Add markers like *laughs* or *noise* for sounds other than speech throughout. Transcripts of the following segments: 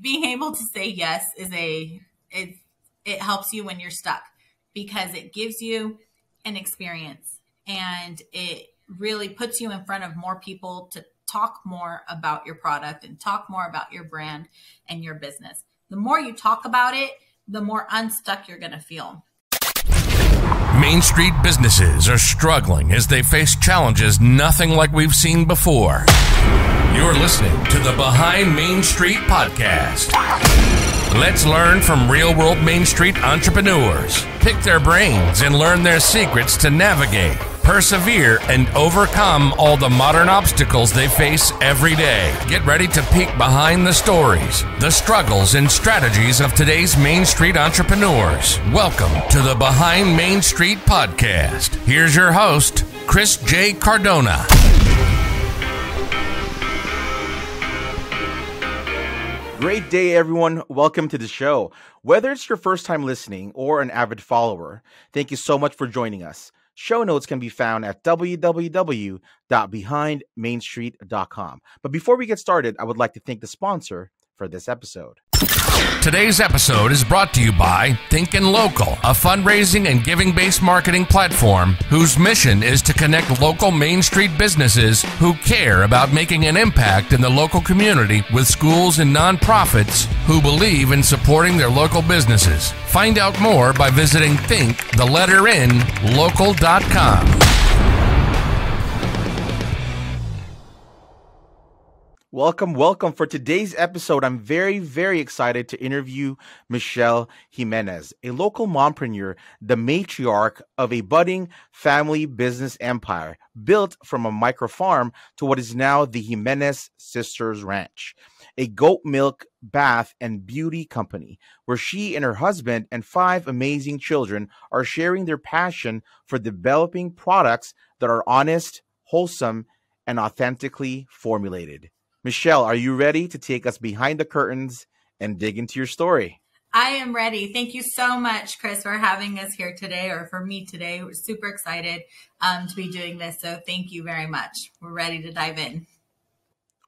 being able to say yes is a it it helps you when you're stuck because it gives you an experience and it really puts you in front of more people to talk more about your product and talk more about your brand and your business. The more you talk about it, the more unstuck you're going to feel. Main Street businesses are struggling as they face challenges nothing like we've seen before. You're listening to the Behind Main Street podcast. Let's learn from real world Main Street entrepreneurs, pick their brains, and learn their secrets to navigate persevere, and overcome all the modern obstacles they face every day. Get ready to peek behind the stories, the struggles, and strategies of today's Main Street entrepreneurs. Welcome to the Behind Main Street podcast. Here's your host, Chris J. Cardona. Great day, everyone. Welcome to the show. Whether it's your first time listening or an avid follower, thank you so much for joining us. Show notes can be found at www.behindmainstreet.com. But before we get started, I would like to thank the sponsor for this episode. Today's episode is brought to you by Thinkin' Local, a fundraising and giving based marketing platform whose mission is to connect local Main Street businesses who care about making an impact in the local community with schools and nonprofits who believe in supporting their local businesses. Find out more by visiting think the letter in local.com. Welcome, welcome. For today's episode, I'm very, very excited to interview Michelle Jimenez, a local mompreneur, the matriarch of a budding family business empire built from a micro farm to what is now the Jimenez Sisters Ranch, a goat milk, bath, and beauty company where she and her husband and five amazing children are sharing their passion for developing products that are honest, wholesome, and authentically formulated. Michelle, are you ready to take us behind the curtains and dig into your story? I am ready. Thank you so much, Chris, for having us here today, or for me today. We're super excited um, to be doing this. So thank you very much. We're ready to dive in.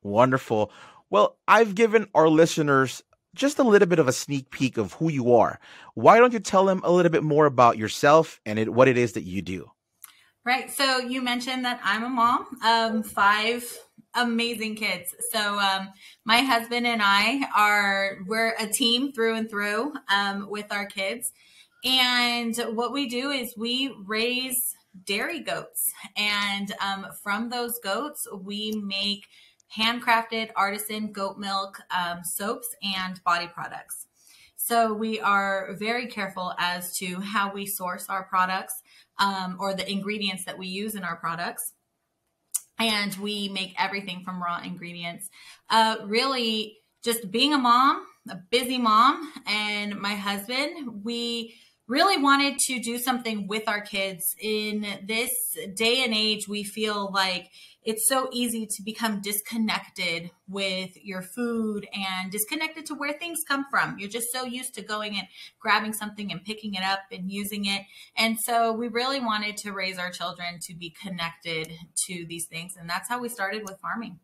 Wonderful. Well, I've given our listeners just a little bit of a sneak peek of who you are. Why don't you tell them a little bit more about yourself and it, what it is that you do? Right. So you mentioned that I'm a mom of five amazing kids. So um, my husband and I are we're a team through and through um, with our kids, and what we do is we raise dairy goats, and um, from those goats we make handcrafted artisan goat milk um, soaps and body products. So we are very careful as to how we source our products um, or the ingredients that we use in our products and we make everything from raw ingredients. Uh, really, just being a mom, a busy mom, and my husband, we really wanted to do something with our kids in this day and age we feel like it's so easy to become disconnected with your food and disconnected to where things come from you're just so used to going and grabbing something and picking it up and using it and so we really wanted to raise our children to be connected to these things and that's how we started with farming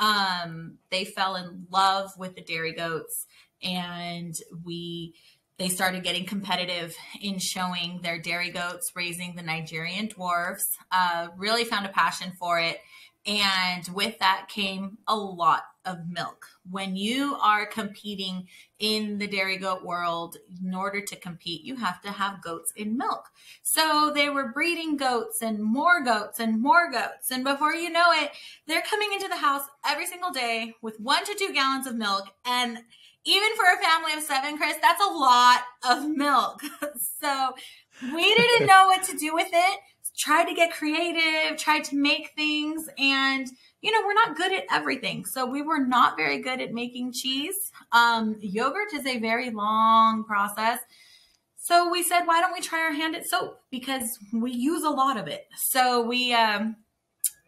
um, they fell in love with the dairy goats and we they started getting competitive in showing their dairy goats raising the Nigerian dwarfs. Uh, really found a passion for it. And with that came a lot of milk. When you are competing in the dairy goat world, in order to compete, you have to have goats in milk. So they were breeding goats and more goats and more goats. And before you know it, they're coming into the house every single day with one to two gallons of milk. And even for a family of seven, Chris, that's a lot of milk. *laughs* so we didn't know what to do with it. Tried to get creative, tried to make things, and you know, we're not good at everything. So we were not very good at making cheese. Um, yogurt is a very long process. So we said, why don't we try our hand at soap? Because we use a lot of it. So we um,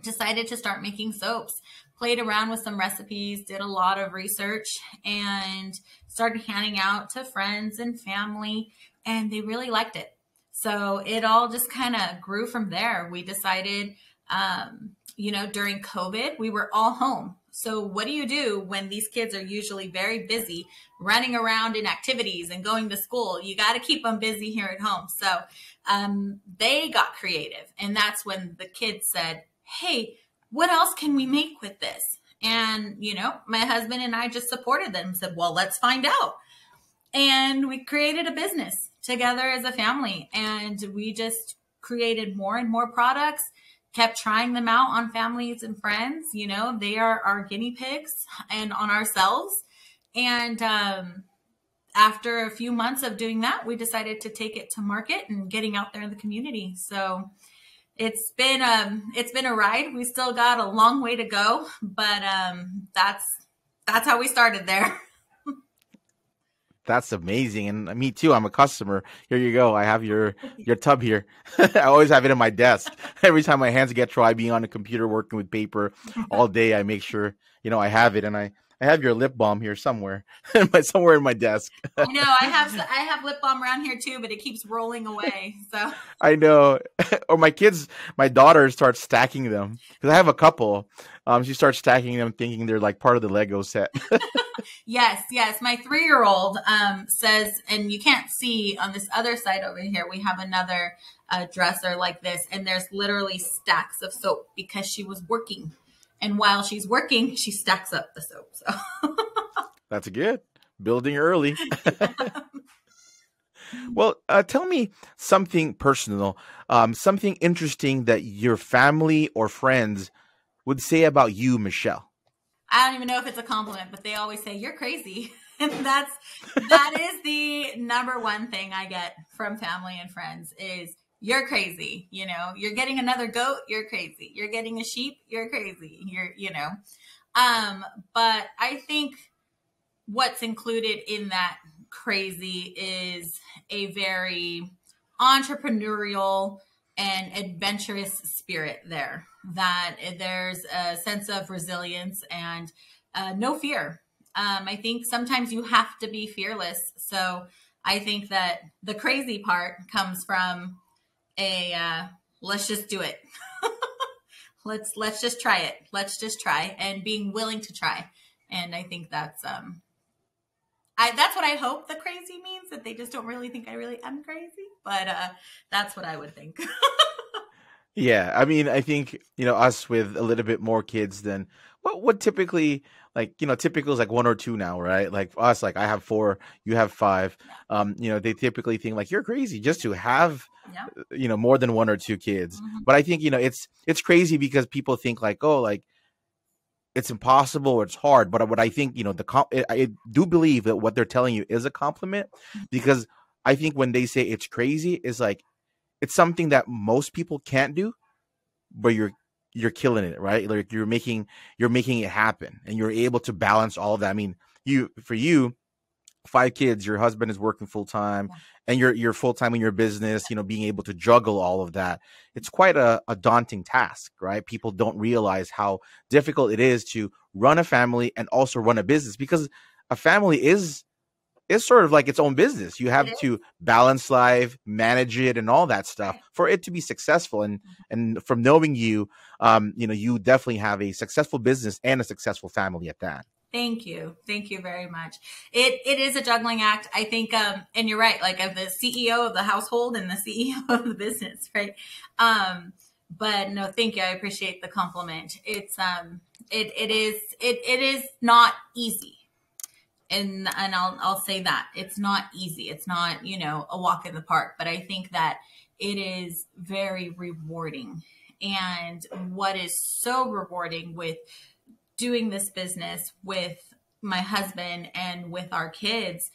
decided to start making soaps played around with some recipes, did a lot of research, and started handing out to friends and family, and they really liked it. So it all just kind of grew from there. We decided, um, you know, during COVID, we were all home. So, what do you do when these kids are usually very busy running around in activities and going to school? You got to keep them busy here at home. So, um, they got creative. And that's when the kids said, Hey, what else can we make with this? And, you know, my husband and I just supported them and said, Well, let's find out. And we created a business together as a family. And we just created more and more products kept trying them out on families and friends. You know, they are our guinea pigs and on ourselves. And um, after a few months of doing that, we decided to take it to market and getting out there in the community. So it's been um it's been a ride. We still got a long way to go, but um that's that's how we started there. *laughs* That's amazing, and me too. I'm a customer. Here you go. I have your your tub here. *laughs* I always have it in my desk. *laughs* Every time my hands get dry, being on the computer working with paper all day, I make sure you know I have it, and I I have your lip balm here somewhere, *laughs* somewhere in my desk. I know I have I have lip balm around here too, but it keeps rolling away. So I know. or my kids, my daughter starts stacking them because I have a couple. Um, she starts stacking them, thinking they're like part of the Lego set. *laughs* yes, yes. My three year old um says, and you can't see on this other side over here. We have another uh, dresser like this, and there's literally stacks of soap because she was working and while she's working, she stacks up the soap. So *laughs* that's good. Building early. *laughs* well, uh, tell me something personal, um, something interesting that your family or friends would say about you, Michelle. I don't even know if it's a compliment, but they always say you're crazy. *laughs* And that's that is the number one thing I get from family and friends is you're crazy. You know, you're getting another goat, you're crazy. You're getting a sheep, you're crazy. You're, you know. Um, but I think what's included in that crazy is a very entrepreneurial and adventurous spirit there. That there's a sense of resilience and uh, no fear. Um, I think sometimes you have to be fearless. So I think that the crazy part comes from a uh, let's just do it. *laughs* let's let's just try it. Let's just try and being willing to try. And I think that's um I that's what I hope the crazy means that they just don't really think I really am crazy, but uh that's what I would think. *laughs* yeah, I mean, I think, you know, us with a little bit more kids than what what typically like you know typical is like one or two now right like us like i have four you have five um you know they typically think like you're crazy just to have yeah. you know more than one or two kids mm-hmm. but i think you know it's it's crazy because people think like oh like it's impossible or it's hard but what i think you know the comp- i do believe that what they're telling you is a compliment mm-hmm. because i think when they say it's crazy it's like it's something that most people can't do but you're you're killing it, right? Like you're making you're making it happen, and you're able to balance all of that. I mean, you for you, five kids, your husband is working full time, yeah. and you're you're full time in your business. You know, being able to juggle all of that, it's quite a, a daunting task, right? People don't realize how difficult it is to run a family and also run a business because a family is it's sort of like its own business. You have to balance life, manage it, and all that stuff for it to be successful. And and from knowing you, um, you know, you definitely have a successful business and a successful family at that. Thank you. Thank you very much. It it is a juggling act. I think um and you're right, like of the CEO of the household and the *laughs* CEO of the business, right? Um but no, thank you. I appreciate the compliment. It's um it it is it it is not easy and and I'll I'll say that it's not easy. It's not you know a walk in the park, but I think that it is very rewarding. And what is so rewarding with doing this business with my husband and with our kids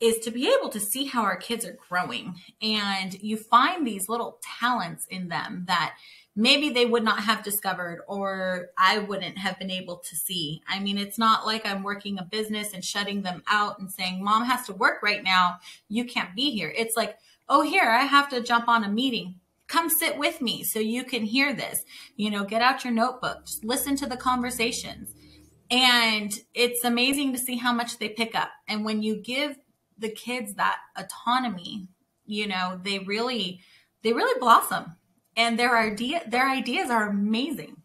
is to be able to see how our kids are growing and you find these little talents in them that maybe they would not have discovered or I wouldn't have been able to see. I mean, it's not like I'm working a business and shutting them out and saying, Mom has to work right now. You can't be here. It's like, oh, here, I have to jump on a meeting. Come sit with me so you can hear this. You know, get out your notebook, just listen to the conversations. And it's amazing to see how much they pick up. And when you give the kids that autonomy, you know, they really, they really blossom and their idea their ideas are amazing.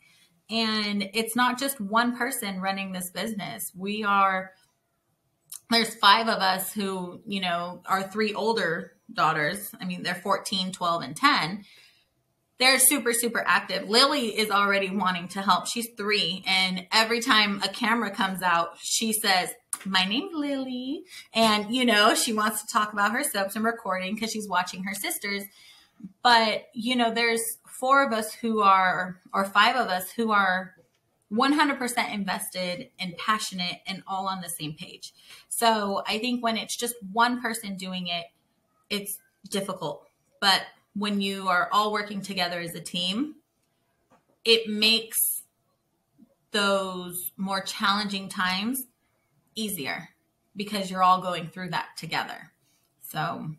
And it's not just one person running this business. We are, there's five of us who, you know, are three older daughters. I mean, they're 14, 12, and 10 they're super super active. Lily is already wanting to help. She's three and every time a camera comes out she says my name's lily. And you know she wants to talk about her soaps and recording because she's watching her sisters but you know there's four of us who are or five of us who are 100% invested and passionate and all on the same page so i think when it's just one person doing it it's difficult but when you are all working together as a team, it makes those more challenging times easier because you're all going through that together. So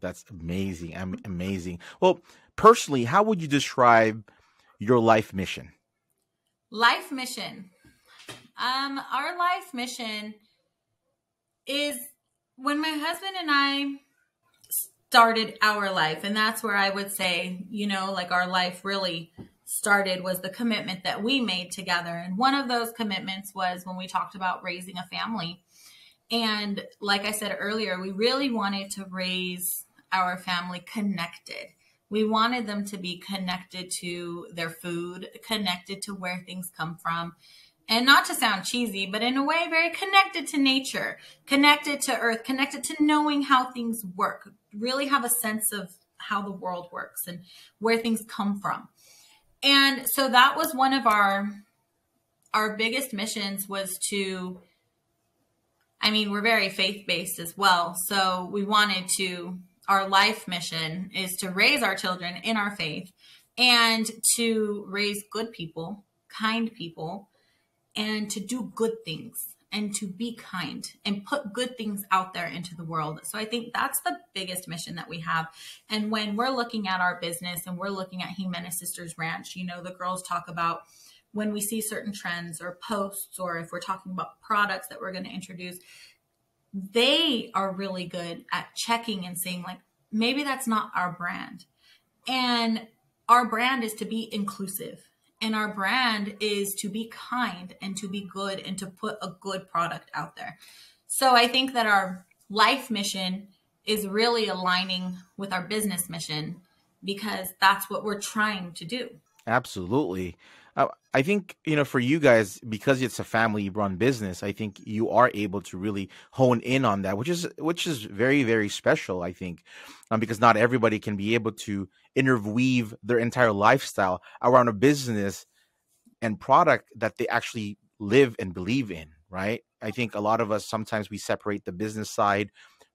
that's amazing. I'm amazing. Well, personally, how would you describe your life mission? Life mission. Um, our life mission is when my husband and I started our life. And that's where I would say, you know, like our life really started was the commitment that we made together. And one of those commitments was when we talked about raising a family. And like I said earlier, we really wanted to raise our family connected. We wanted them to be connected to their food, connected to where things come from, and not to sound cheesy, but in a way very connected to nature, connected to earth, connected to knowing how things work, really have a sense of how the world works and where things come from. And so that was one of our our biggest missions was to I mean, we're very faith-based as well. So we wanted to our life mission is to raise our children in our faith and to raise good people, kind people, and to do good things and to be kind and put good things out there into the world. So I think that's the biggest mission that we have. And when we're looking at our business and we're looking at Jimenez Sisters Ranch, you know, the girls talk about when we see certain trends or posts or if we're talking about products that we're going to introduce, they are really good at checking and saying like maybe that's not our brand. And our brand is to be inclusive and our brand is to be kind and to be good and to put a good product out there. So I think that our life mission is really aligning with our business mission because that's what we're trying to do. Absolutely. Uh, I think, you know, for you guys, because it's a family run business, I think you are able to really hone in on that, which is, which is very, very special, I think, um, because not everybody can be able to interweave their entire lifestyle around a business and product that they actually live and believe in, right? I think a lot of us sometimes we separate the business side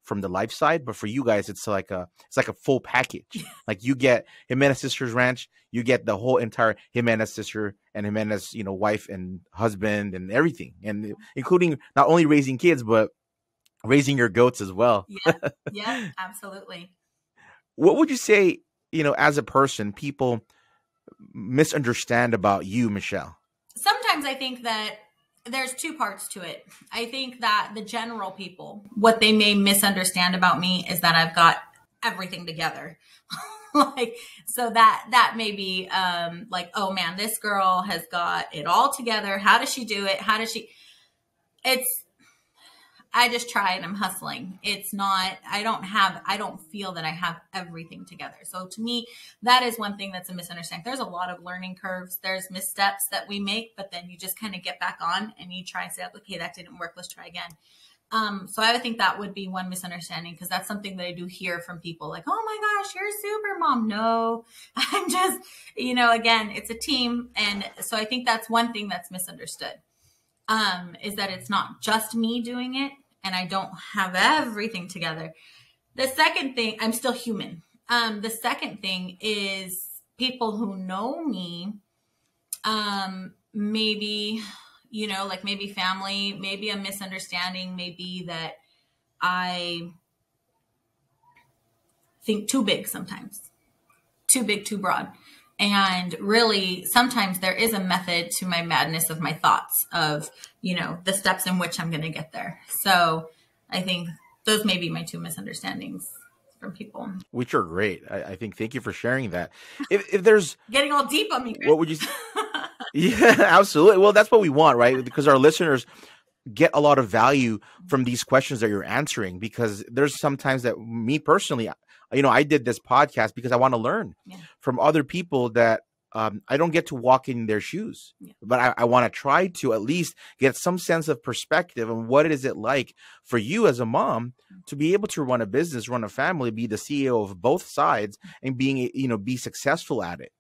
from the life side, but for you guys, it's like a it's like a full package. *laughs* like you get Jimenez Sisters Ranch, you get the whole entire Jimenez sister and Jimenez, you know, wife and husband and everything, and including not only raising kids but raising your goats as well. yeah, *laughs* yeah, absolutely. What would you say, you know, as a person, people misunderstand about you, Michelle? Sometimes I think that there's two parts to it. I think that the general people, what they may misunderstand about me is that I've got everything together. *laughs* like so that that may be um like oh man this girl has got it all together how does she do it how does she it's I just try and I'm hustling. It's not, I don't have, I don't feel that I have everything together. So to me, that is one thing that's a misunderstanding. There's a lot of learning curves. There's missteps that we make, but then you just kind of get back on and you try and say, okay, that didn't work. Let's try again. Um, so I would think that would be one misunderstanding because that's something that I do hear from people like, oh my gosh, you're a super mom. No, *laughs* I'm just, you know, again, it's a team. And so I think that's one thing that's misunderstood um, is that it's not just me doing it and I don't have everything together. The second thing, I'm still human. Um, the second thing is people who know me, um, maybe, you know, like maybe family, maybe a misunderstanding, maybe that I think too big sometimes, too big, too broad. And really, sometimes there is a method to my madness of my thoughts of, you know, the steps in which I'm going to get there. So I think those may be my two misunderstandings from people. Which are great. I, I think. Thank you for sharing that. If, if there's *laughs* getting all deep on me, what would you? *laughs* yeah, absolutely. Well, that's what we want, right? Because our listeners get a lot of value from these questions that you're answering. Because there's sometimes that me personally, you know, I did this podcast because I want to learn yeah. from other people that um, I don't get to walk in their shoes, yeah. but I, I want to try to at least get some sense of perspective on what is it like for you as a mom mm. to be able to run a business, run a family, be the CEO of both sides, mm. and being you know be successful at it,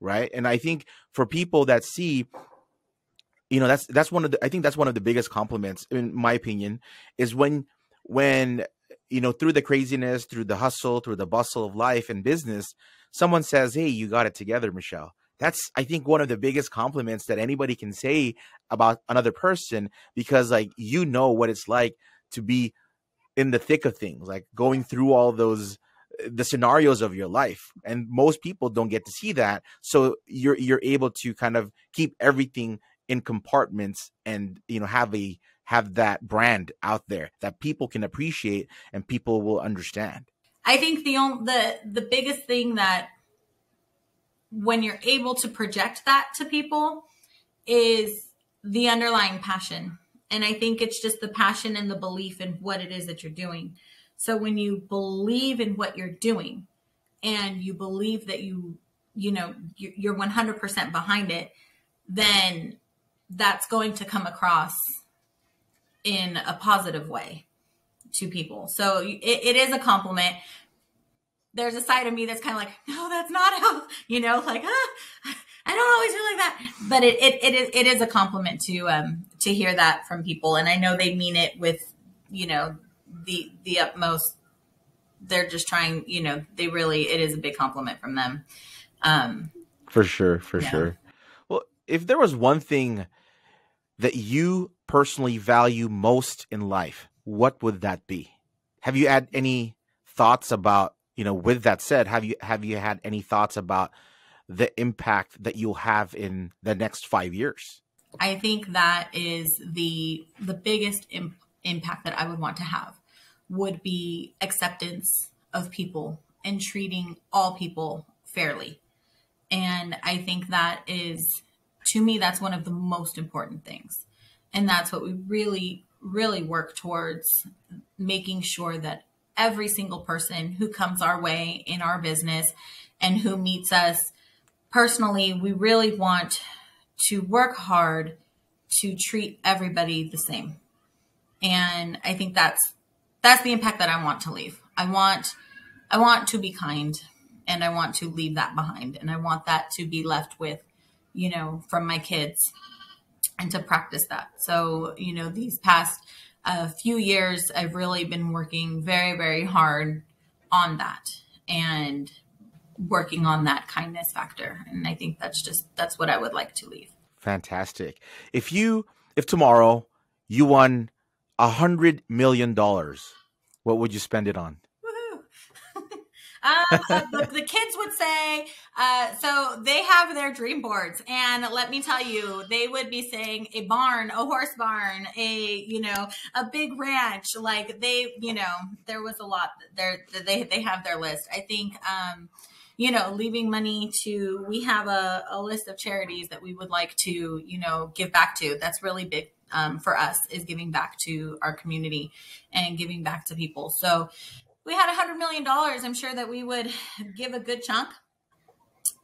right? And I think for people that see, you know, that's that's one of the I think that's one of the biggest compliments in my opinion is when when you know through the craziness, through the hustle, through the bustle of life and business someone says, Hey, you got it together, Michelle. That's, I think, one of the biggest compliments that anybody can say about another person because, like, you know what it's like to be in the thick of things, like going through all those eh, the scenarios of your life and most people don't get to see that so you're you're able to kind of keep everything in compartments and you know have a have that brand out there that people can appreciate and people will understand I think the only, the the biggest thing that when you're able to project that to people is the underlying passion. And I think it's just the passion and the belief in what it is that you're doing. So when you believe in what you're doing and you believe that you, you know, you're 100% behind it, then that's going to come across in a positive way to people. So it, it is a compliment. There's a side of me that's kind of like, no, that's not how, *laughs* you know, like, ah, I don't always feel like that. But it, it, it is, it is a compliment to, um, to hear that from people. And I know they mean it with, you know, the, the utmost, they're just trying, you know, they really, it is a big compliment from them. Um, for sure. For yeah. sure. Well, if there was one thing that you personally value most in life, what would that be? Have you had any thoughts about, you know, with that said, have you have you had any thoughts about the impact that you'll have in the next 5 years? I think that is the the biggest Im- impact that I would want to have would be acceptance of people and treating all people fairly. And I think that is to me that's one of the most important things. And that's what we really really work towards making sure that every single person who comes our way in our business and who meets us personally, we really want to work hard to treat everybody the same. And I think that's that's the impact that I want to leave. I want I want to be kind and I want to leave that behind and I want that to be left with, you know, from my kids and to practice that. So, you know, these past uh, few years, I've really been working very, very hard on that and working on that kindness factor. And I think that's just, that's what I would like to leave. Fantastic. If you, if tomorrow you won a hundred million dollars, what would you spend it on? Uh, the, the, kids would say, uh, so they have their dream boards, and let me tell you, they would be saying a barn, a horse barn, a you know, a big ranch. Like they, you know, there was a lot there. They they have their list. I think. Um, you know, leaving money to, we have a, a list of charities that we would like to, you know, give back to. That's really big um, for us is giving back to our community and giving back to people. So we had a hundred million dollars, I'm sure that we would *laughs* give a good chunk,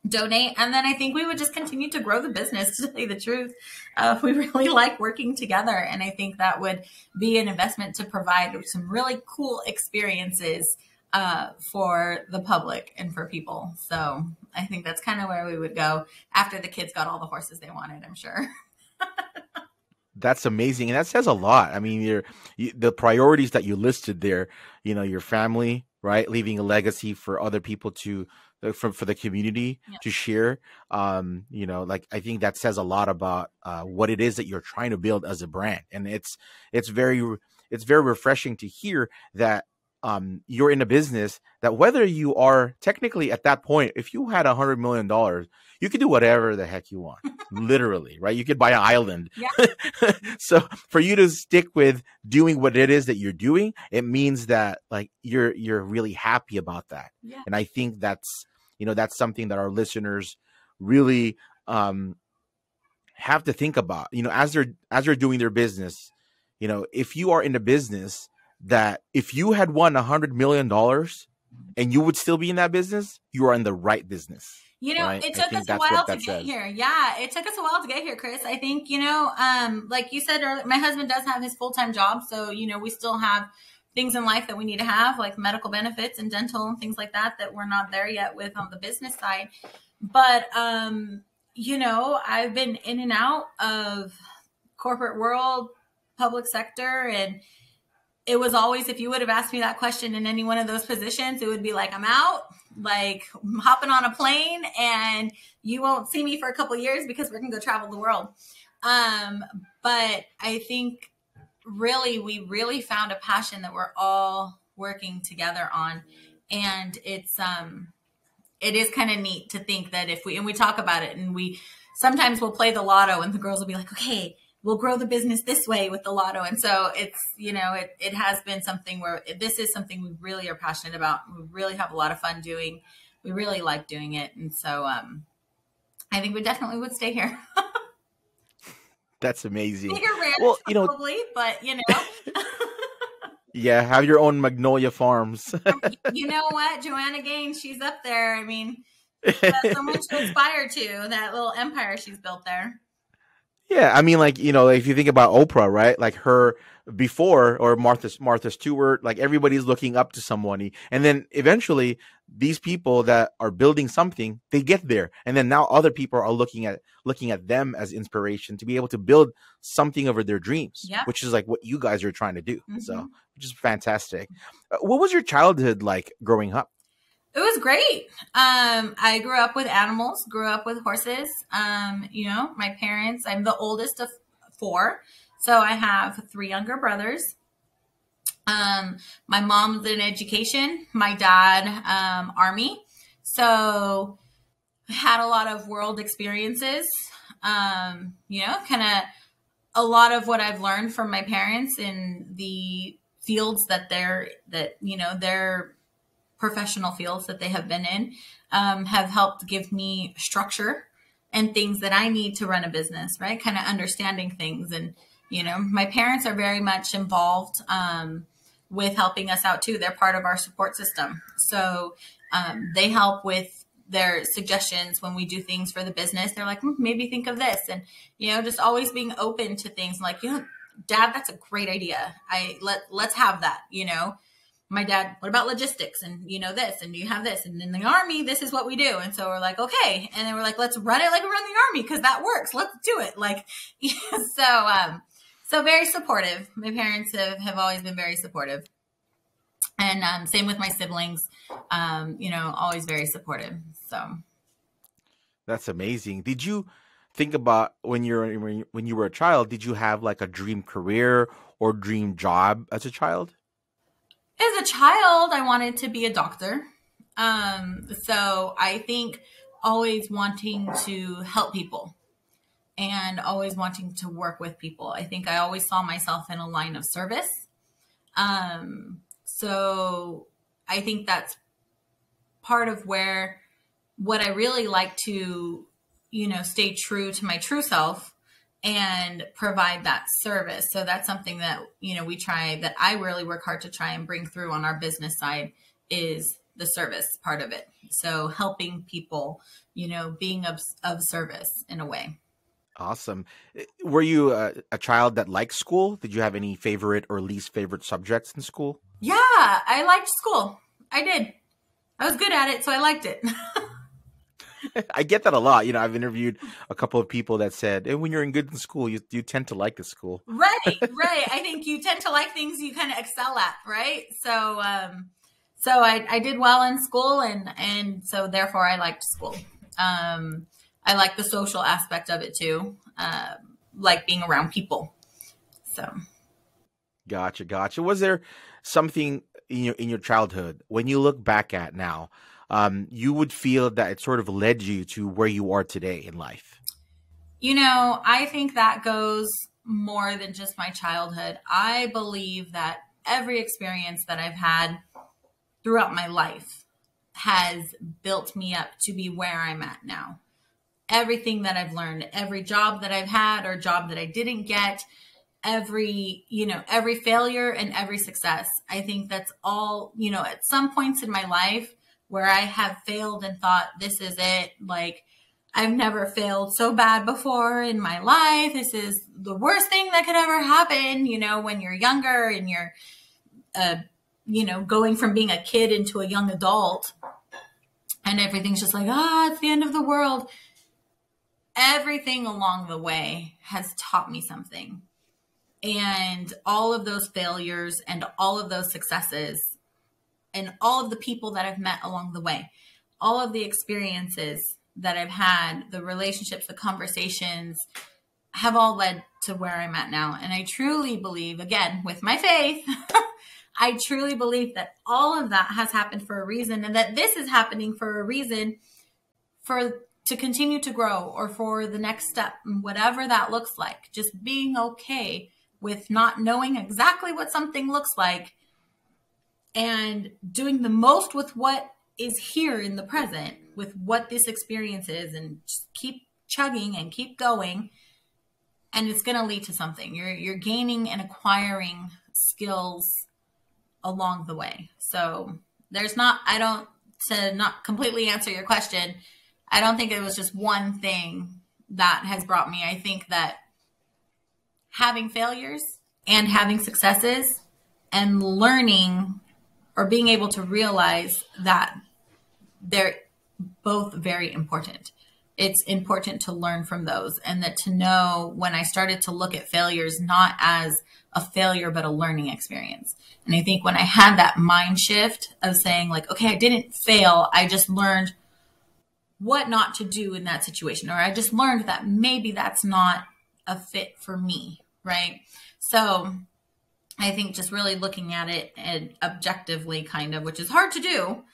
donate, and then I think we would just continue to grow the business. *laughs* To tell you the truth, uh, we really *laughs* like working together, and I think that would be an investment to provide some really cool experiences uh, for the public and for people. So I think that's kind of where we would go after the kids got all the horses they wanted. I'm sure. that's amazing and that says a lot i mean you, the priorities that you listed there you know your family right? Leaving a legacy for other people to uh, for, for the community yeah. to share. Um you know like i think that says a lot about uh, what it is that you're trying to build as a brand. And it's it's very it's very refreshing to hear that um, you're in a business that whether you are technically at that point, if you had a hundred million dollars, you could do whatever the heck you want, *laughs* literally, right? You could buy an island. Yeah. *laughs* so for you to stick with doing what it is that you're doing, it means that like you're you're really happy about that. Yeah. And I think that's you know that's something that our listeners really um have to think about. You know, as they're as they're doing their business, you know, if you are in a business that if you had won a hundred million dollars and you would still be in that business, you are in the right business. You know, right? it took us a while to get says. here. Yeah, it took us a while to get here, Chris. I think, you know, um, like you said earlier, my husband does have his full time job. So, you know, we still have things in life that we need to have, like medical benefits and dental and things like that, that we're not there yet with on the business side. But, um, you know, I've been in and out of corporate world, public sector, and it was always if you would have asked me that question in any one of those positions, it would be like I'm out, like I'm hopping on a plane, and you won't see me for a couple years because we're gonna go travel the world. Um, but I think really we really found a passion that we're all working together on, and it's um, it is kind of neat to think that if we and we talk about it and we sometimes we'll play the lotto and the girls will be like, okay we'll grow the business this way with the lotto. And so it's, you know, it, it has been something where this is something we really are passionate about. We really have a lot of fun doing. We really like doing it. And so um, I think we definitely would stay here. *laughs* That's amazing. Bigger ranch, well, you know, probably, but you know. *laughs* yeah, have your own Magnolia Farms. *laughs* you know what? Joanna Gaines, she's up there. I mean, so much to aspire to, that little empire she's built there. Yeah, I mean, like you know, if you think about Oprah, right? Like her before, or Martha Martha Stewart, like everybody's looking up to somebody, and then eventually these people that are building something, they get there, and then now other people are looking at looking at them as inspiration to be able to build something over their dreams, yeah. which is like what you guys are trying to do. Mm-hmm. So, which is fantastic. Uh, what was your childhood like growing up? It was great. Um, I grew up with animals, grew up with horses. Um, you know, my parents, I'm the oldest of four. So I have three younger brothers. Um, my mom's in education, my dad, um, army. So had a lot of world experiences. Um, you know, kind of a lot of what I've learned from my parents in the fields that they're, that, you know, they're professional fields that they have been in um, have helped give me structure and things that I need to run a business, right? Kind of understanding things. And, you know, my parents are very much involved um, with helping us out too. They're part of our support system. So um, they help with their suggestions when we do things for the business. They're like, hmm, maybe think of this. And, you know, just always being open to things like, you know, dad, that's a great idea. I let, let's have that, you know? My dad, what about logistics? And you know this, and you have this, and in the army, this is what we do. And so we're like, okay. And then we're like, let's run it like we run the army because that works. Let's do it. Like, *laughs* so, um, so very supportive. My parents have, have always been very supportive. And um, same with my siblings, um, you know, always very supportive. So that's amazing. Did you think about when you're when you were a child? Did you have like a dream career or dream job as a child? As a child, I wanted to be a doctor. Um, so I think always wanting to help people and always wanting to work with people. I think I always saw myself in a line of service. Um, so I think that's part of where what I really like to, you know, stay true to my true self and provide that service. So that's something that, you know, we try that I really work hard to try and bring through on our business side is the service part of it. So helping people, you know, being of, of service in a way. Awesome. Eh, were you a, a child that liked school? Did you have any favorite or least favorite subjects in school? Yeah, I liked school. I did. I was good at it, so I liked it. *laughs* I get that a lot. You know, I've interviewed a couple of people that said, when you're in good school, you you tend to like the school." Right, *laughs* right. I think you tend to like things you kind of excel at, right? So, um, so I, I did well in school, and and so therefore I liked school. Um, I like the social aspect of it too, uh, like being around people. So, gotcha, gotcha. Was there something in your in your childhood, when you look back at now, um, you would feel that it sort of led you to where you are today in life? You know, I think that goes more than just my childhood. I believe that every experience that I've had throughout my life has built me up to be where I'm at now. Everything that I've learned, every job that I've had or job that I didn't get, every, you know, every failure and every success. I think that's all, you know, at some points in my life where I have failed and thought this is it, like I've never failed so bad before in my life. This is the worst thing that could ever happen, you know, when you're younger and you're, uh, you know, going from being a kid into a young adult and everything's just like, ah, oh, it's the end of the world. Everything along the way has taught me something. And all of those failures and all of those successes and all of the people that I've met along the way, all of the experiences that I've had, the relationships, the conversations have all led to where I'm at now. And I truly believe, again, with my faith, *laughs* I truly believe that all of that has happened for a reason and that this is happening for a reason for to continue to grow or for the next step, whatever that looks like. Just being okay with not knowing exactly what something looks like and doing the most with what is here in the present with what this experience is and just keep chugging and keep going and it's going to lead to something. You're you're gaining and acquiring skills along the way. So there's not i don't to not completely answer your question i don't think it was just one thing that has brought me. I think that having failures and having successes and learning or being able to realize that they're both very important. It's important to learn from those and that to know when I started to look at failures not as a failure, but a learning experience. And I think when I had that mind shift of saying, like, okay, I didn't fail, I just learned what not to do in that situation, or I just learned that maybe that's not a fit for me, right? So I think just really looking at it and objectively, kind of, which is hard to do,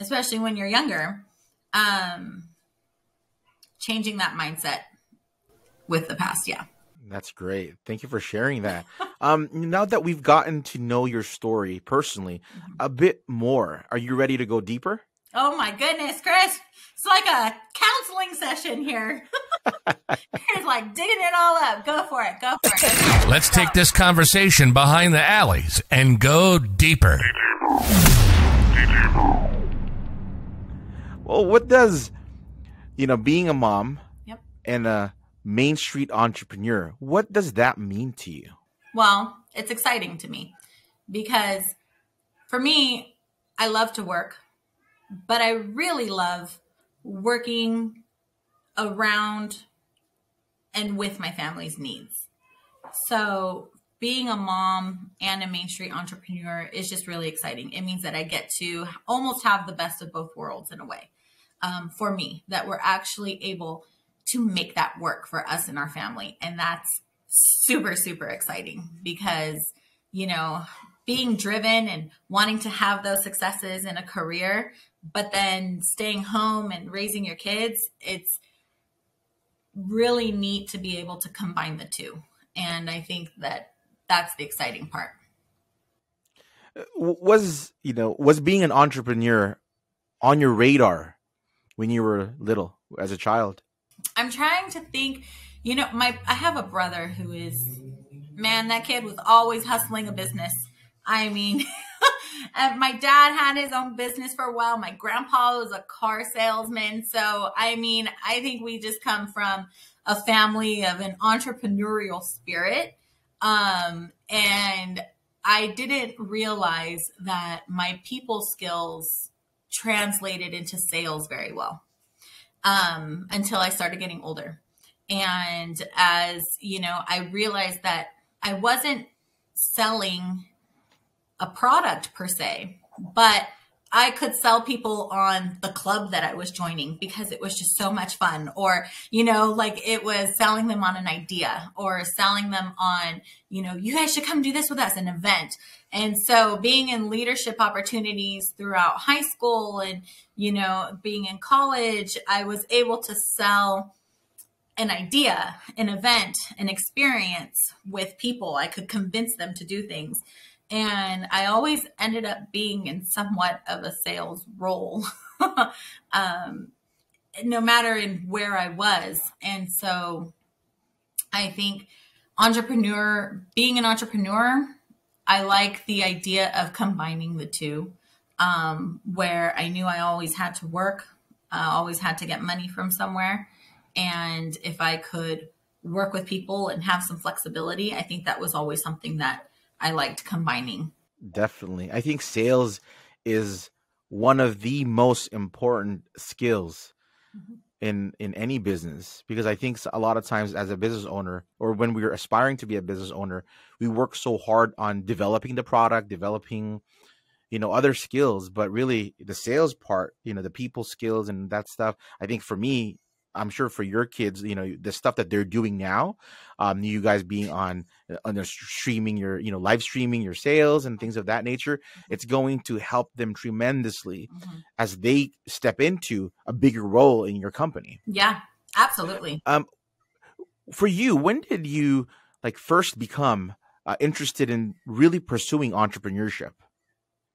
especially when you're younger, um, changing that mindset with the past. Yeah. That's great. Thank you for sharing that. *laughs* um, now that we've gotten to know your story personally mm-hmm. a bit more, are you ready to go deeper? Oh my goodness, Chris. It's like a counseling session here. *laughs* He's like digging it all up. Go for it. Go for it. Let's take this conversation behind the alleys and go deeper. Well, what does, you know, being a mom yep. and a Main Street entrepreneur, what does that mean to you? Well, it's exciting to me because for me, I love to work but I really love working around and with my family's needs. So, being a mom and a Main Street entrepreneur is just really exciting. It means that I get to almost have the best of both worlds in a way um, for me, that we're actually able to make that work for us and our family. And that's super, super exciting because, you know, being driven and wanting to have those successes in a career but then staying home and raising your kids, it's really neat to be able to combine the two. And I think that that's the exciting part. Uh, was, you know, was being an entrepreneur on your radar when you were little as a child? I'm trying to think, you know, my I have a brother who is man, that kid was always hustling a business. I mean, *laughs* my dad had his own business for a while. My grandpa was a car salesman. So, I mean, I think we just come from a family of an entrepreneurial spirit. Um, and I didn't realize that my people skills translated into sales very well um, until I started getting older. And as you know, I realized that I wasn't selling a product per se, but I could sell people on the club that I was joining because it was just so much fun. Or, you know, like it was selling them on an idea or selling them on, you know, you guys should come do this with us, an event. And so being in leadership opportunities throughout high school and, you know, being in college, I was able to sell an idea, an event, an experience with people. I could convince them to do things. And I always ended up being in somewhat of a sales role, *laughs* um, no matter in where I was. And so I think entrepreneur, being an entrepreneur, I like the idea of combining the two, um, where I knew I always had to work, uh, always had to get money from somewhere. And if I could work with people and have some flexibility, I think that was always something that I liked combining. Definitely. I think sales is one of the most important skills mm-hmm. in in any business because I think a lot of times as a business owner or when we're aspiring to be a business owner, we work so hard on developing the product, developing you know other skills, but really the sales part, you know, the people skills and that stuff. I think for me I'm sure for your kids, you know, the stuff that they're doing now, um, you guys being on uh, on their streaming your, you know, live streaming your sales and things of that nature, mm-hmm. it's going to help them tremendously mm-hmm. as they step into a bigger role in your company. Yeah, absolutely. Um, for you, when did you like first become uh, interested in really pursuing entrepreneurship?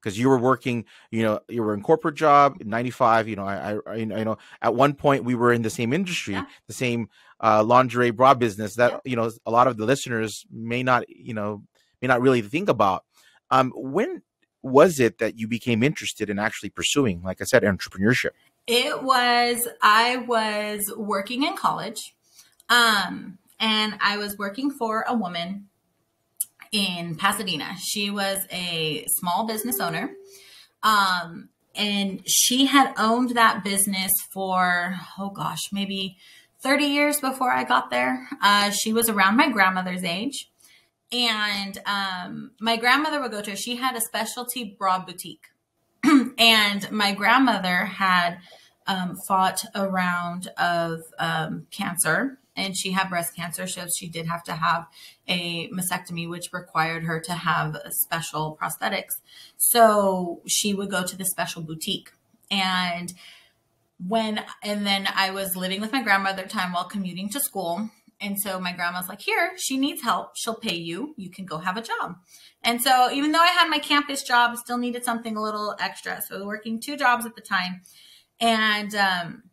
Because you were working, you know, you were in corporate job in 95, you know, I, I, you know, at one point we were in the same industry, yeah. the same uh, lingerie bra business that, yeah. you know, a lot of the listeners may not, you know, may not really think about. Um, when was it that you became interested in actually pursuing, like I said, entrepreneurship? It was, I was working in college. Um, and I was working for a woman in Pasadena. She was a small business owner. Um, and she had owned that business for, oh gosh, maybe 30 years before I got there. Uh, she was around my grandmother's age. And um, my grandmother would go to, she had a specialty bra boutique. *clears throat* and my grandmother had um, fought a round of um, cancer and she had breast cancer, so she did have to have a mastectomy, which required her to have special prosthetics. So she would go to the special boutique. And when, and then I was living with my grandmother time while commuting to school. And so my grandma's like, here, she needs help. She'll pay you. You can go have a job. And so even though I had my campus job, still needed something a little extra. So I was working two jobs at the time. And um,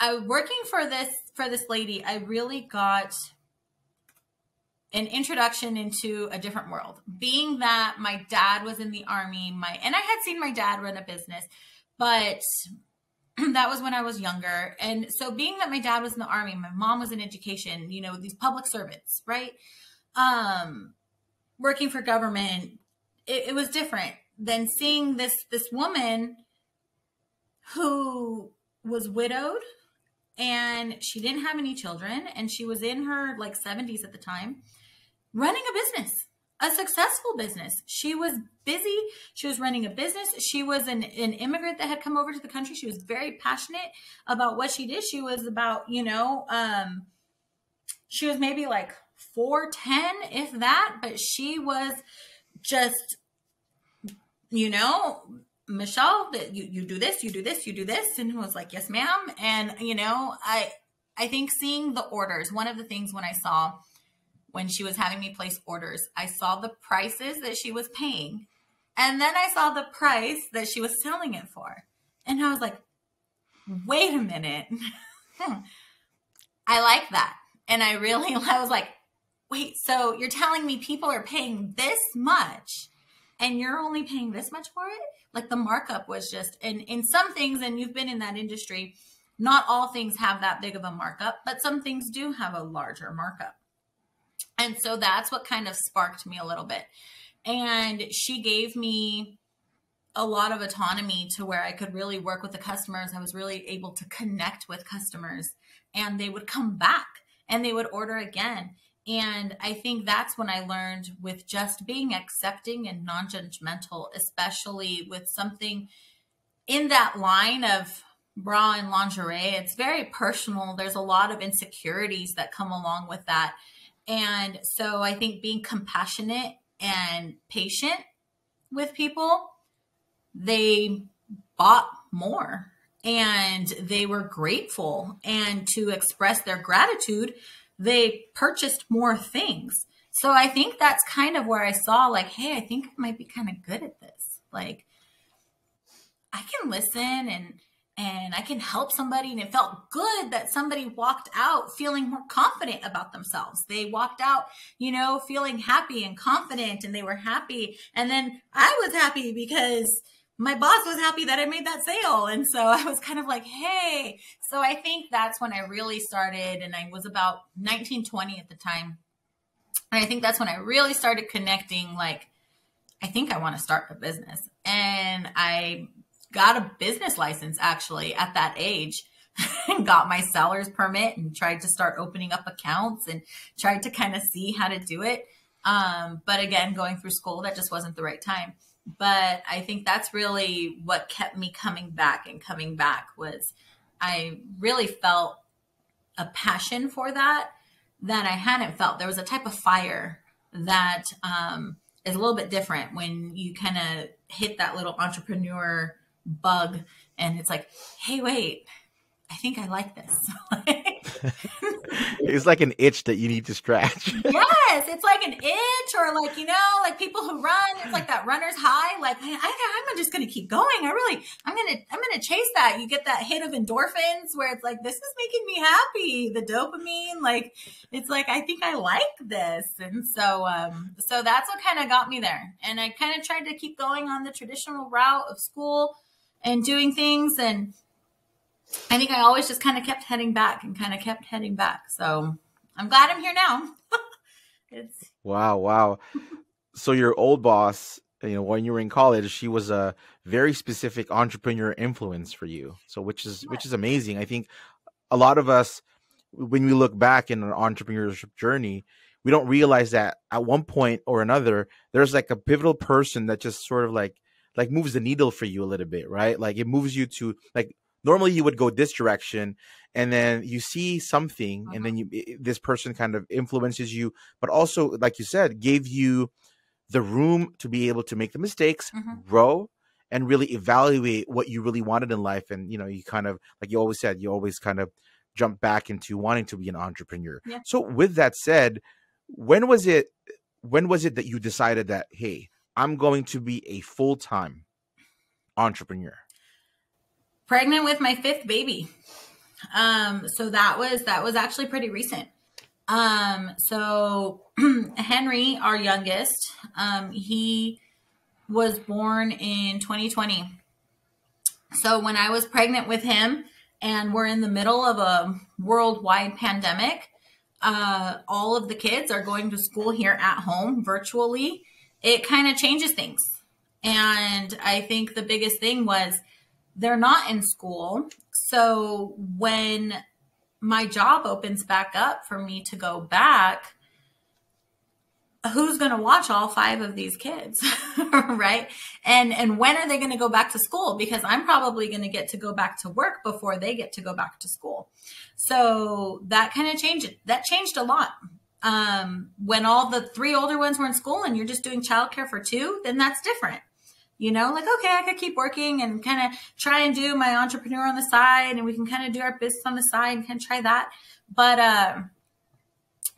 I working for this for this lady, I really got an introduction into a different world. Being that my dad was in the army, my and I had seen my dad run a business, but *clears throat* that was when I was younger. And so being that my dad was in the army, my mom was in education, you know, these public servants, right? Um working for government, it, it was different than seeing this this woman who was widowed and she didn't have any children and she was in her like 70s at the time running a business a successful business. She was busy. She was running a business. She was an, an immigrant that had come over to the country. She was very passionate about what she did. She was about you know um she was maybe like 410 if that but she was just you know Michelle, that you, you do this, you do this, you do this. And it was like, yes, ma'am. And, you know, I, I think seeing the orders, one of the things when I saw when she was having me place orders, I saw the prices that she was paying. And then I saw the price that she was selling it for. And I was like, wait a minute. Hmm. I like that. And I really, *laughs* I was like, wait, so you're telling me people are paying this much and you're only paying this much for it? Like the markup was just, and in some things, and you've been in that industry, not all things have that big of a markup, but some things do have a larger markup. And so that's what kind of sparked me a little bit. And she gave me a lot of autonomy to where I could really work with the customers. I was really able to connect with customers and they would come back and they would order again. And I think that's when I learned with just being accepting and non judgmental, especially with something in that line of bra and lingerie. It's very personal. There's a lot of insecurities that come along with that. And so I think being compassionate and patient with people, they bought more and they were grateful. And to express their gratitude, they purchased more things. So I think that's kind of where I saw, like, hey, I think I might be kind of good at this. Like, I can listen and and I can help somebody. And it felt good that somebody walked out feeling more confident about themselves. They walked out, you know, feeling happy and confident and they were happy. And then I was happy because my boss was happy that I made that sale. And so I was kind of like, hey. So I think that's when I really started. And I was about 19, 20 at the time. And I think that's when I really started connecting, like, I think I want to start a business. And I got a business license actually at that age *laughs* and got my seller's permit and tried to start opening up accounts and tried to kind of see how to do it. Um, but again, going through school, that just wasn't the right time but I think that's really what kept me coming back and coming back was I really felt a passion for that that I hadn't felt. There was a type of fire that um, is a little bit different when you kind of hit that little entrepreneur bug and it's like, hey, wait, I think I like this. *laughs* *laughs* it's like an itch that you need to scratch. yes, it's like an itch, or like you know, like people who run. It's like that runner's high. Like I, I, I'm just going to keep going. I really, I'm gonna, I'm gonna chase that. You get that hit of endorphins where it's like this is making me happy. The dopamine, like it's like I think I like this, and so, um, so that's what kind of got me there. And I kind of tried to keep going on the traditional route of school and doing things and I think I always just kind of kept heading back and kind of kept heading back. So I'm glad I'm here now. *laughs* it's wow, wow. so your old boss, you know, when you were in college, she was a very specific entrepreneur influence for you. So which is which is amazing. I think a lot of us when we look back in an entrepreneurship journey, we don't realize that at one point or another, there's like a pivotal person that just sort of like like moves the needle for you a little bit, right? Like it moves you to like normally you would go this direction and then you see something uh-huh. and then uh-huh. you this person kind of influences you but also like you said gave you the room to be able to make the mistakes mm-hmm. grow and really evaluate what you really wanted in life and you know you kind of like you always said you always kind of jump back into wanting to be an entrepreneur yeah. so with that said when was it when was it that you decided that hey i'm going to be a full-time entrepreneur pregnant with my fifth baby. Um, so that was that was actually pretty recent. Um, so *clears throat* Henry, our youngest, um, he was born in 2020. So when I was pregnant with him, and we're in the middle of a worldwide pandemic, uh, all of the kids are going to school here at home virtually. It kind of changes things. And I think the biggest thing was they're not in school. So when my job opens back up for me to go back, who's going to watch all five of these kids *laughs* right? And and when are they going to go back to school? Because i'm probably going to get to go back to work before they get to go back to school. So that kind of changed that changed a lot. Um, when all the three older ones were in school and you're just doing childcare for two then that's different you know, like, okay, I could keep working and kind of try and do my entrepreneur on the side and we can kind of do our business on the side and kind of try that. But uh,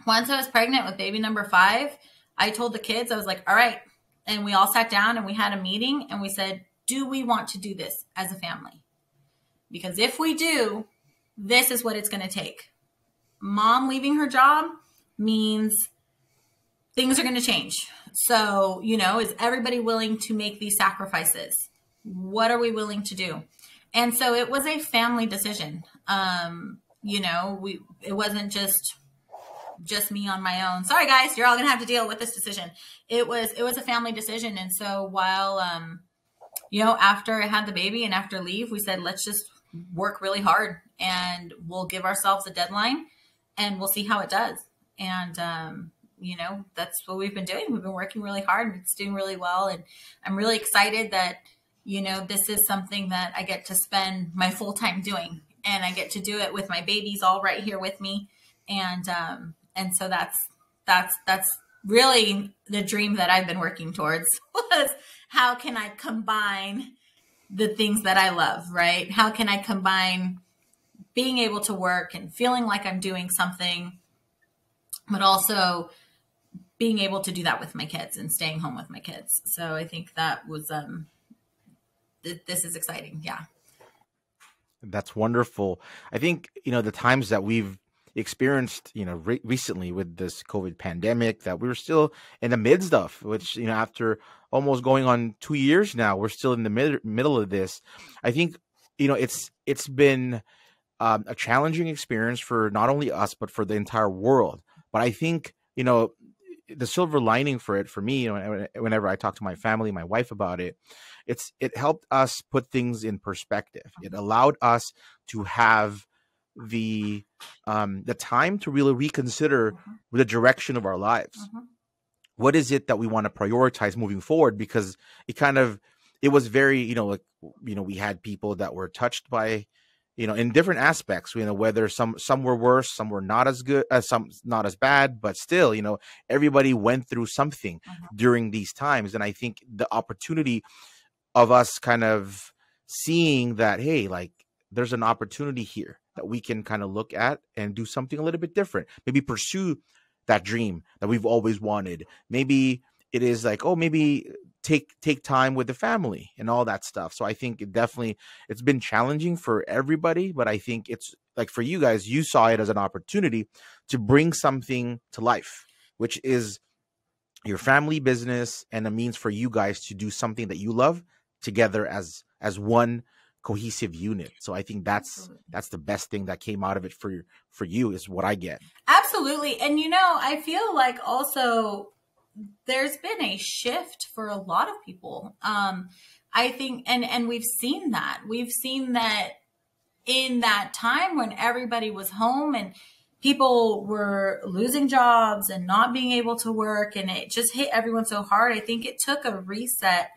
once I was pregnant with baby number five, I told the kids, I was like, all right. And we all sat down and we had a meeting and we said, do we want to do this as a family? Because if we do, this is what it's going to take. Mom leaving her job means things are going to change. So, you know, is everybody willing to make these sacrifices? What are we willing to do? And so it was a family decision. Um, you know, we it wasn't just just me on my own. Sorry guys, you're all going to have to deal with this decision. It was it was a family decision and so while um you know, after I had the baby and after leave, we said let's just work really hard and we'll give ourselves a deadline and we'll see how it does And, um, you know, that's what we've been doing. We've been working really hard. and It's doing really well. And I'm really excited that, you know, this is something that I get to spend my full time doing. And I get to do it with my babies all right here with me. And, um, and so that's, that's, that's really the dream that I've been working towards *laughs* was how can I combine the things that I love, right? How can I combine being able to work and feeling like I'm doing something, but also being able to do that with my kids and staying home with my kids. So I think that was um th- this is exciting. Yeah. That's wonderful. I think, you know, the times that we've experienced, you know, re- recently with this COVID pandemic that we were still in the midst of, which, you know, after almost going on two years now, we're still in the mid- middle of this. I think, you know, it's, it's been um, a challenging experience for not only us, but for the entire world. But I think, you know, the silver lining for it for me you know, whenever i talk to my family my wife about it it's it helped us put things in perspective it mm-hmm. allowed us to have the um the time to really reconsider mm-hmm. the direction of our lives mm-hmm. what is it that we want to prioritize moving forward because it kind of it was very you know like you know we had people that were touched by you know in different aspects you know whether some some were worse some were not as good as uh, some not as bad but still you know everybody went through something uh-huh. during these times. And i think the opportunity of us kind of seeing that hey like there's an opportunity here that we can kind of look at and do something a little bit different. Maybe pursue that dream that we've always wanted. Maybe it is like oh maybe take take time with the family and all that stuff. So I think it definitely it's been challenging for everybody, but I think it's like for you guys, you saw it as an opportunity to bring something to life, which is your family business and a means for you guys to do something that you love together as as one cohesive unit. So I think that's Absolutely. that's the best thing that came out of it for for you is what I get. Absolutely. And you know, I feel like also there's been a shift for a lot of people. Um, I think, and and we've seen that. We've seen that in that time when everybody was home and people were losing jobs and not being able to work, and it just hit everyone so hard. I think it took a reset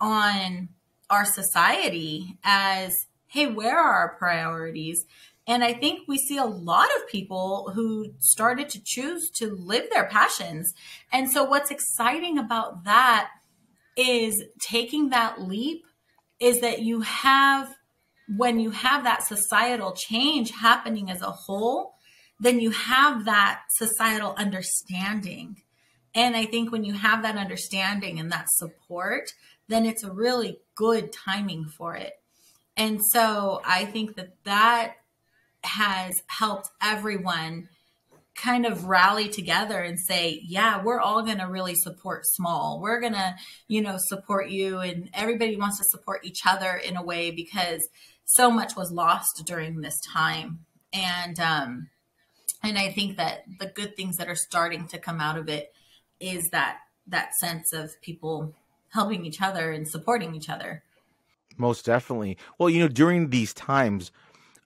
on our society as, hey, where are our priorities? And I think we see a lot of people who started to choose to live their passions. And so, what's exciting about that is taking that leap is that you have, when you have that societal change happening as a whole, then you have that societal understanding. And I think when you have that understanding and that support, then it's a really good timing for it. And so I think that that has helped everyone kind of rally together and say, yeah, we're all going to really support small. We're going to, you know, support you. And everybody wants to support each other in a way because so much was lost during this time. And, um, and I think that the good things that are starting to come out of it is that, that sense of people helping each other and supporting each other. Most definitely. Well, you know, during these times,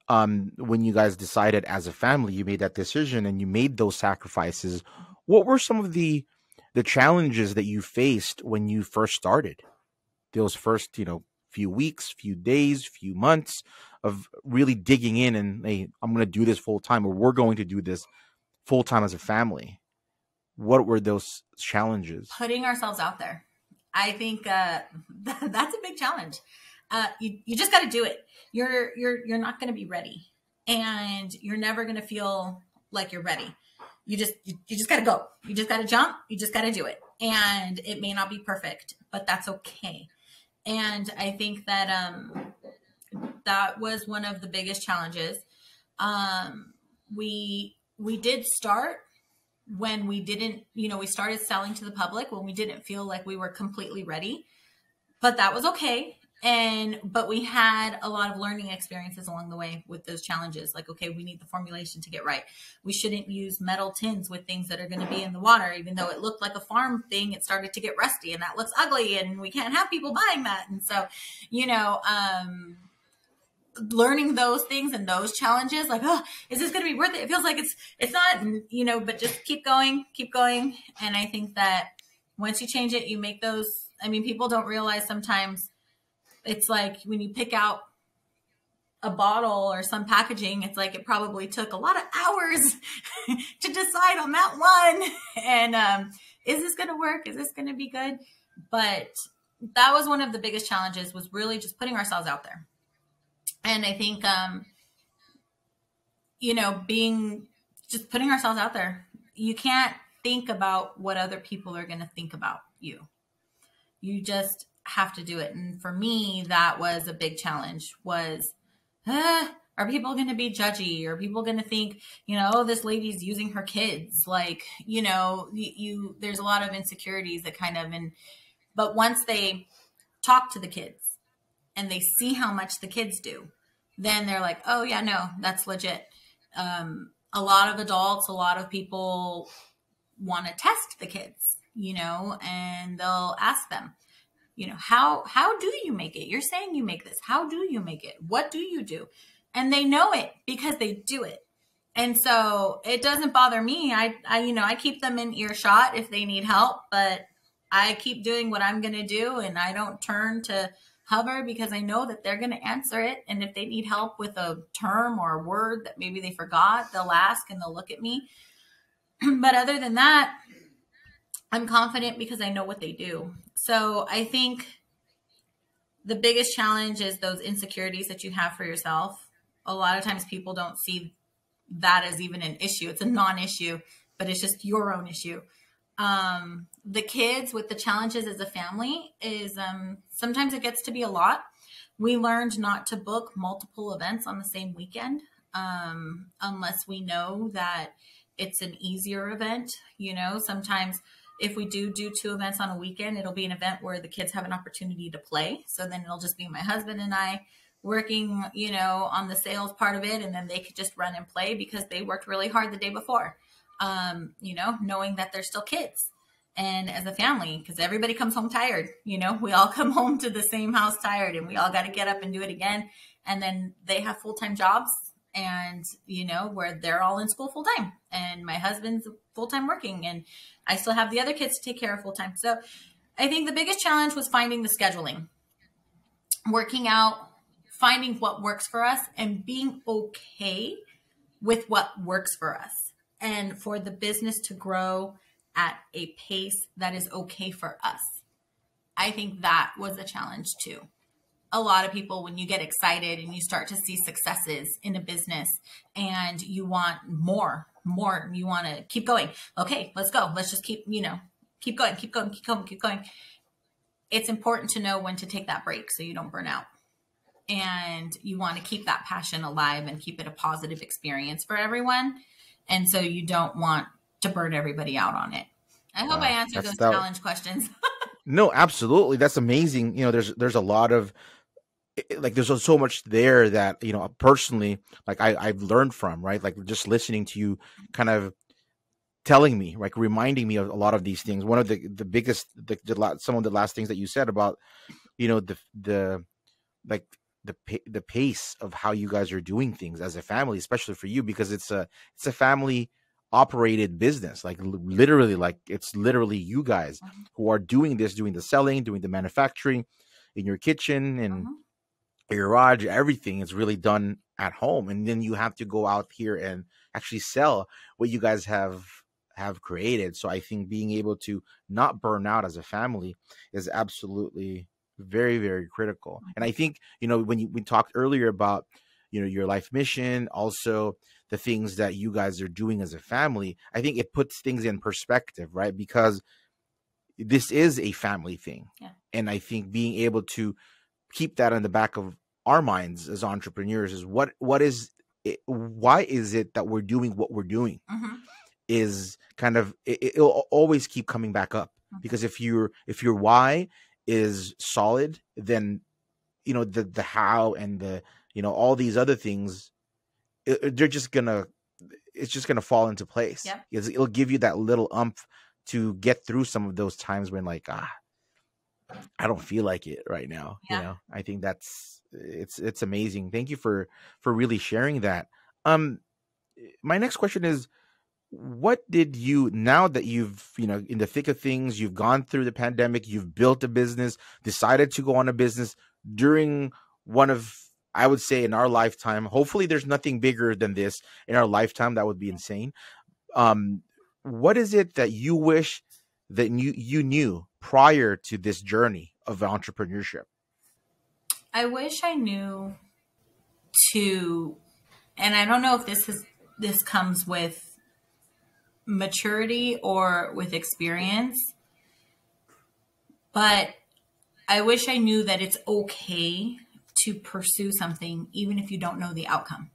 um, when you guys decided as a family, you made that decision and you made those sacrifices. What were some of the the challenges that you faced when you first started? Those first, you know, few weeks, few days, few months of really digging in and hey, I'm going to do this full time, or we're going to do this full time as a family. What were those challenges? Putting ourselves out there. I think uh, *laughs* that's a big challenge uh, you, you just got to do it. You're you're you're not going to be ready, and you're never going to feel like you're ready. You just you, you just got to go. You just got to jump. You just got to do it, and it may not be perfect, but that's okay. And I think that um, that was one of the biggest challenges. Um, we we did start when we didn't, you know, we started selling to the public when we didn't feel like we were completely ready, but that was okay and but we had a lot of learning experiences along the way with those challenges like okay we need the formulation to get right. We shouldn't use metal tins with things that are going to be in the water even though it looked like a farm thing it started to get rusty and that looks ugly and we can't have people buying that. And so you know um learning those things and those challenges like oh is this going to be worth it? It feels like it's it's not you know but just keep going keep going. And i think that once you change it you make those i mean people don't realize sometimes it's like when you pick out a bottle or some packaging it's like it probably took a lot of hours *laughs* to decide on that one *laughs* and um is this going to work is this going to be good but that was one of the biggest challenges was really just putting ourselves out there and I think, um, you know, being just putting ourselves out there. You can't think about what other people are going to think about you. You just have to do it. And for me, that was a big challenge. Was uh, are people going to be judgy? Are people going to think, you know, oh, this lady's using her kids? Like, you know, you, you there's a lot of insecurities that kind of and but once they talk to the kids and they see how much the kids do then they're like, oh, yeah, no, that's legit. Um, a lot of adults, a lot of people want to test the kids, you know, and they'll ask them, you know, how how do you make it? You're saying you make this. How do you make it? What do you do? And they know it because they do it. And so it doesn't bother me. I, I you know, I keep them in earshot if they need help, but I keep doing what I'm going to do and I don't turn to hover because I know that they're going to answer it. And if they need help with a term or a word that maybe they forgot, they'll ask and they'll look at me. *clears throat* but other than that, I'm confident because I know what they do. So I think the biggest challenge is those insecurities that you have for yourself. A lot of times people don't see that as even an issue. It's a non issue, but it's just your own issue um, the kids with the challenges as a family is um, sometimes it gets to be a lot. We learned not to book multiple events on the same weekend um, unless we know that it's an easier event. You know, sometimes if we do do two events on a weekend, it'll be an event where the kids have an opportunity to play. So then it'll just be my husband and I working, you know, on the sales part of it, and then they could just run and play because they worked really hard the day before um, you know, knowing that they're still kids and as a family, because everybody comes home tired, you know, we all *laughs* come home to the same house tired and we all got to get up and do it again. And then they have full time jobs and, you know, where they're all in school full time and my husband's full time working and I still have the other kids to take care of full time. So I think the biggest challenge was finding the scheduling, working out, finding what works for us and being okay with what works for us and for the business to grow at a pace that is okay for us. I think that was a challenge too. A lot of people, when you get excited and you start to see successes in a business and you want more, more, you want to keep going. Okay, let's go. Let's just keep, you know, keep going, keep going, keep going, keep going. It's important to know when to take that break so you don't burn out. And you want to keep that passion alive and keep it a positive experience for everyone and so you don't want to burn everybody out on it. I hope I answered those that, challenge questions. *laughs* no, absolutely. That's amazing. You know, there's there's a lot of like there's so much there that you know personally like I, i've learned from right like just listening to you kind of telling me like reminding me of a lot of these things one of the the biggest the, the some of the last things that you said about you know the the like the the pace of how you guys are doing things as a family, especially for you because it's a it's a family operated business like literally like it's literally you guys uh-huh. who are doing this doing the selling doing the manufacturing in your kitchen and uh-huh. Your garage everything is really done at home and then you have to go out here and actually sell what you guys have have created. So i think being able to not burn out as a family is absolutely very very critical. Oh and i think you know when you we talked earlier about you know your life mission also the things that you guys are doing as a family i think it puts things in perspective right? Because this is a family thing. Yeah. and i think being able to keep that in the back of our minds as entrepreneurs is what what is it, why is it that we're doing what we're doing mm-hmm. is kind of it, will always keep coming back up mm-hmm. because if you're if your why is solid, then you know the the how and the you know all these other things, it, they're just gonna it's just gonna fall into place. Yeah, it'll give you that little umph to get through some of those times when like ah I don't feel like it right now. Yeah. You know, I think that's it's it's amazing. Thank you for for really sharing that. Um my next question is what did you now that you've you know in the thick of things you've gone through the pandemic you've built a business decided to go on a business during one of i would say in our lifetime hopefully there's nothing bigger than this in our lifetime that would be insane um what is it that you wish that you you knew prior to this journey of entrepreneurship i wish i knew to and i don't know if this is this comes with maturity or with experience. But I wish I knew that it's okay to pursue something even if you don't know the outcome.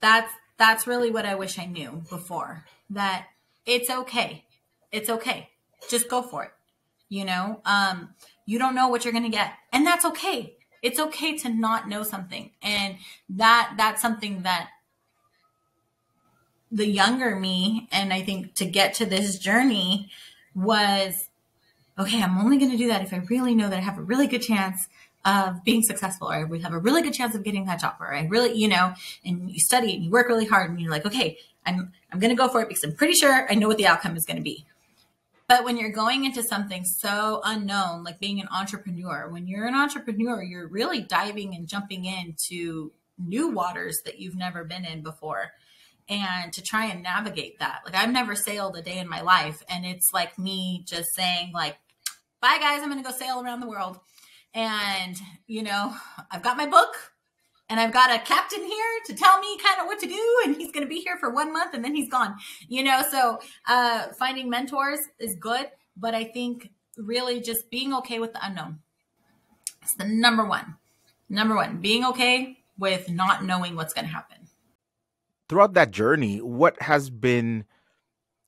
That's that's really what I wish I knew before. That it's okay. It's okay. Just go for it. You know, um, you don't know what you're going to get, and that's okay. It's okay to not know something, and that that's something that the younger me and I think to get to this journey was okay, I'm only going to do that if I really know that I have a really good chance of being successful or we have a really good chance of getting that job or I really, you know, and you study and you work really hard and you're like, okay, I'm I'm to go for it because I'm pretty sure I know what the outcome is to be. But when you're going into something so unknown, like being an entrepreneur, when you're an entrepreneur, you're really diving and jumping into new waters that you've never been in before and to try and navigate that. Like I've never sailed a day in my life and it's like me just saying like bye guys, I'm going to go sail around the world. And you know, I've got my book and I've got a captain here to tell me kind of what to do and he's going to be here for 1 month and then he's gone. You know, so uh finding mentors is good, but I think really just being okay with the unknown. It's the number one. Number 1, being okay with not knowing what's going to happen throughout that journey, what has been,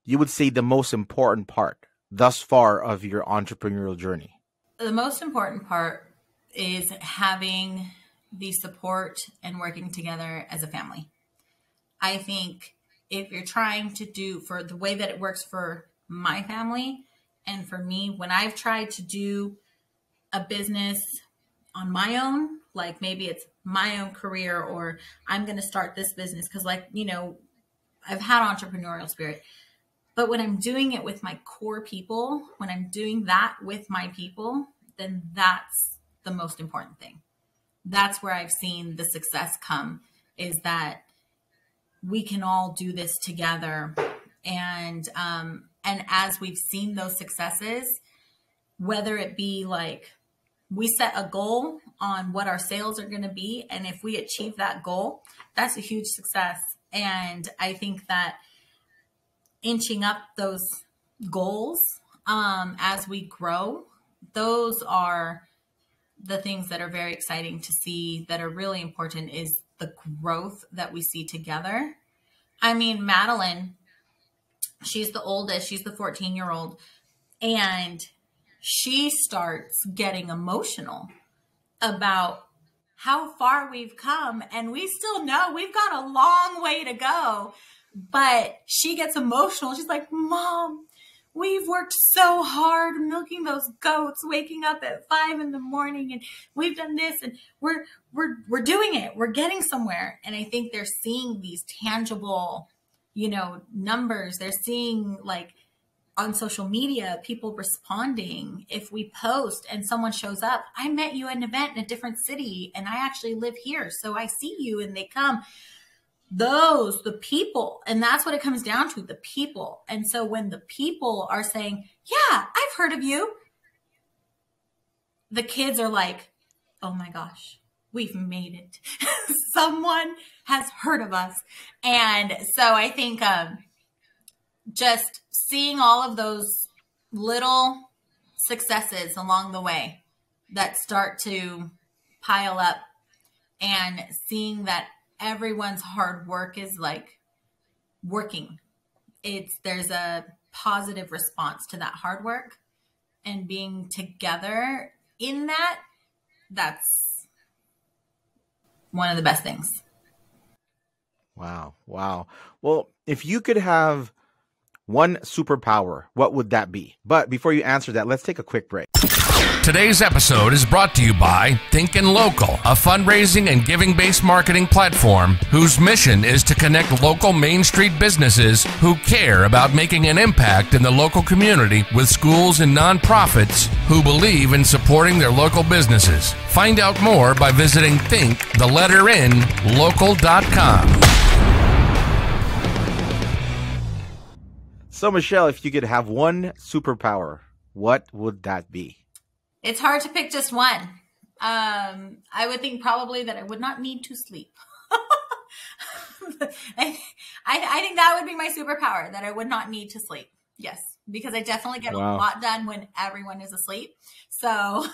you would say, the most important part thus far of your entrepreneurial journey? The most important part is having the support and working together as a family. I think if you're trying to do for the way that it works for my family and for me, when I've tried to do a business on my own, like maybe it's my own career or I'm going to start this business because, like, you know, I've had entrepreneurial spirit. But when I'm doing it with my core people, when I'm doing that with my people, then that's the most important thing. That's where I've seen the success come is that we can all do this together. And um, and as we've seen those successes, whether it be like we set a goal on what our sales are going to be. And if we achieve that goal, that's a huge success. And I think that inching up those goals um, as we grow, those are the things that are very exciting to see that are really important is the growth that we see together. I mean, Madeline, she's the oldest, she's the 14 year old. And she starts getting emotional about how far we've come and we still know we've got a long way to go but she gets emotional she's like mom we've worked so hard milking those goats waking up at five in the morning and we've done this and we're we're we're doing it we're getting somewhere and i think they're seeing these tangible you know numbers they're seeing like on social media, people responding. If we post and someone shows up, I met you at an event in a different city and I actually live here. So I see you and they come. Those, the people. And that's what it comes down to the people. And so when the people are saying, Yeah, I've heard of you, the kids are like, Oh my gosh, we've made it. *laughs* Someone has heard of us. And so I think, um, just seeing all of those little successes along the way that start to pile up and seeing that everyone's hard work is like working it's there's a positive response to that hard work and being together in that that's one of the best things wow wow well if you could have one superpower, what would that be? But before you answer that, let's take a quick break. Today's episode is brought to you by Thinkin' Local, a fundraising and giving based marketing platform whose mission is to connect local Main Street businesses who care about making an impact in the local community with schools and nonprofits who believe in supporting their local businesses. Find out more by visiting think the letter in local.com. So, Michelle, if you could have one superpower, what would that be? It's hard to pick just one. Um, I would think probably that I would not need to sleep. *laughs* I, I think that would be my superpower that I would not need to sleep. Yes, because I definitely get wow. a lot done when everyone is asleep. So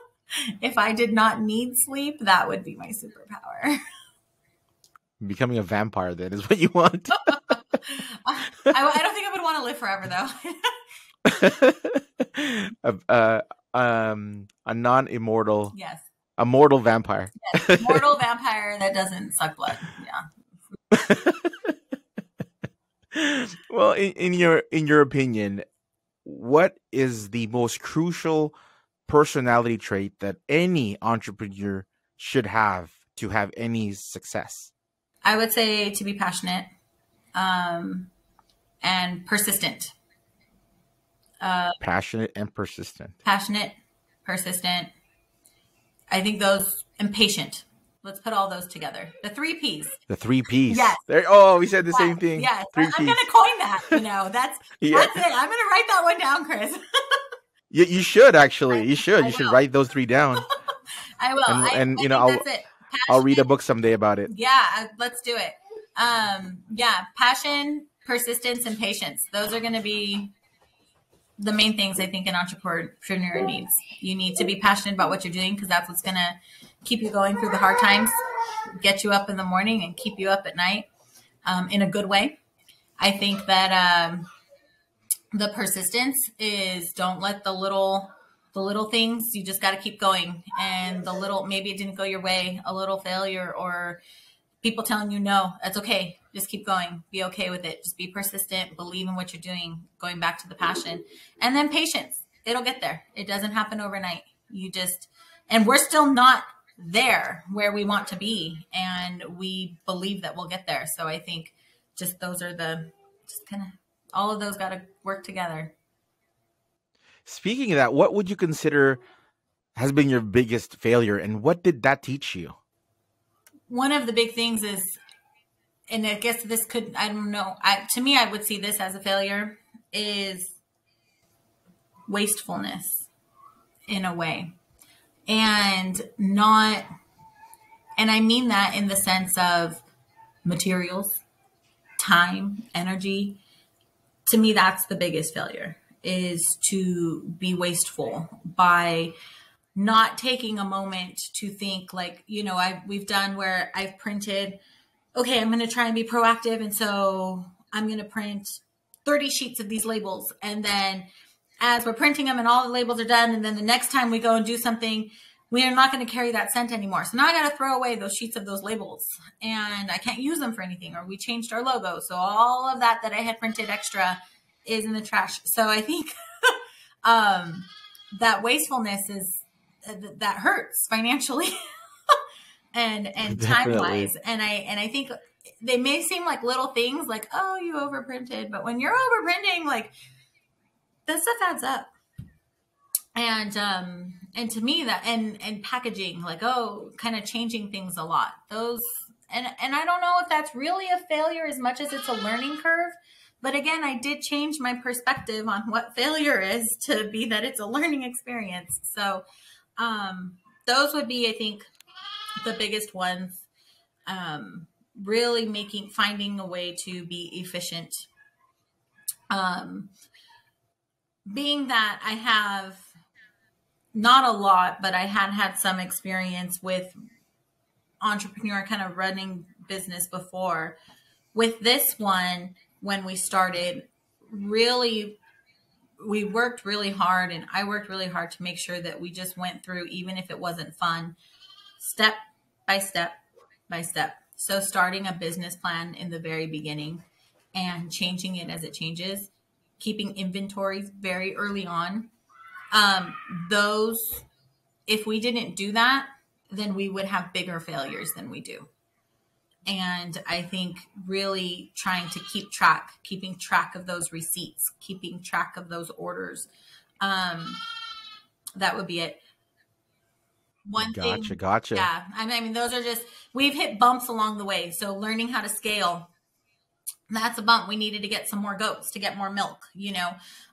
*laughs* if I did not need sleep, that would be my superpower. *laughs* Becoming a vampire, then, is what you want. I, I, don't think I would want to live forever, though. uh, um a non-immortal yes. a mortal vampire. Yes, mortal *laughs* vampire that doesn't suck blood. Yeah. *laughs* Well in, in your in your opinion what is the most crucial personality trait that any entrepreneur should have to have any success? I would say to be passionate um and persistent uh, passionate and persistent. Passionate, persistent. I think those impatient. Let's put all those together. The three P's. The three P's. Yes. There, oh, we said the yes. same thing. Yes. Three I'm going to coin that. You know, *laughs* that's yeah. that's it. I'm going to write that one down, Chris. *laughs* you, you should actually. You should. you should write those three down. *laughs* I will. And, I, and I you know, I'll I'll read a book someday about it. Yeah, uh, let's do it. Um, yeah, passion, persistence, and patience. Those are going to be the main things I think an entrepreneur needs. You need to be passionate about what you're doing because that's what's going to keep you going through the hard times, get you up in the morning, and keep you up at night um, in a good way. I think that um, the persistence is don't let the little the little things you just got to keep going and the little maybe it didn't go your way a little failure or people telling you no that's okay. Just keep going. Be okay with it. Just be persistent. Believe in what you're doing going back to the passion. And then patience. It'll get there. It doesn't happen overnight. You just and we're still not there where we want to be and we believe that we'll get there. So i think just those are the just kind of all of those got to work together. Speaking of that what would you consider has been your biggest failure and what did that teach you one of the big things is and I guess this could I don't know. I, to me, I would see this as a failure is wastefulness in a way, and not. And I mean that in the sense of materials, time, energy. To me, that's the biggest failure is to be wasteful by not taking a moment to think like you know i we've done where i've printed okay, I'm going to try and be proactive. And so I'm going to print 30 sheets of these labels. And then as we're printing them and all the labels are done, and then the next time we go and do something, we are not going to carry that scent anymore. So now I got to throw away those sheets of those labels and I can't use them for anything. Or we changed our logo. So all of that that I had printed extra is in the trash. So I think *laughs* um, that wastefulness is that hurts financially. *laughs* and and time wise and i and i think they may seem like little things like oh you overprinted. But when you're overprinting like that stuff adds up. And um and to me that and and packaging like oh kind of changing things a lot. Those and and i don't know if that's really a failure as much as it's a learning curve but again i did change my perspective on what failure is to be that it's a learning experience. So um those would be i think the biggest ones. Um, really making finding a way to be efficient. Um, being that I have not a lot, but I had had some experience with entrepreneur kind of running business before. With this one, when we started, really we worked really hard and I worked really hard to make sure that we just went through even if it wasn't fun step by step by step. So, starting a business plan in the very beginning and changing it as it changes, keeping inventories very early on. Um, those, if we didn't do that, then we would have bigger failures than we do. And I think really trying to keep track, keeping track of those receipts, keeping track of those orders. Um, that would be it. One gotcha, thing, gotcha. Yeah, I mean, those are just we've hit bumps along the way. So learning how to scale, that's a bump. We needed to get some more goats to get more milk. You know,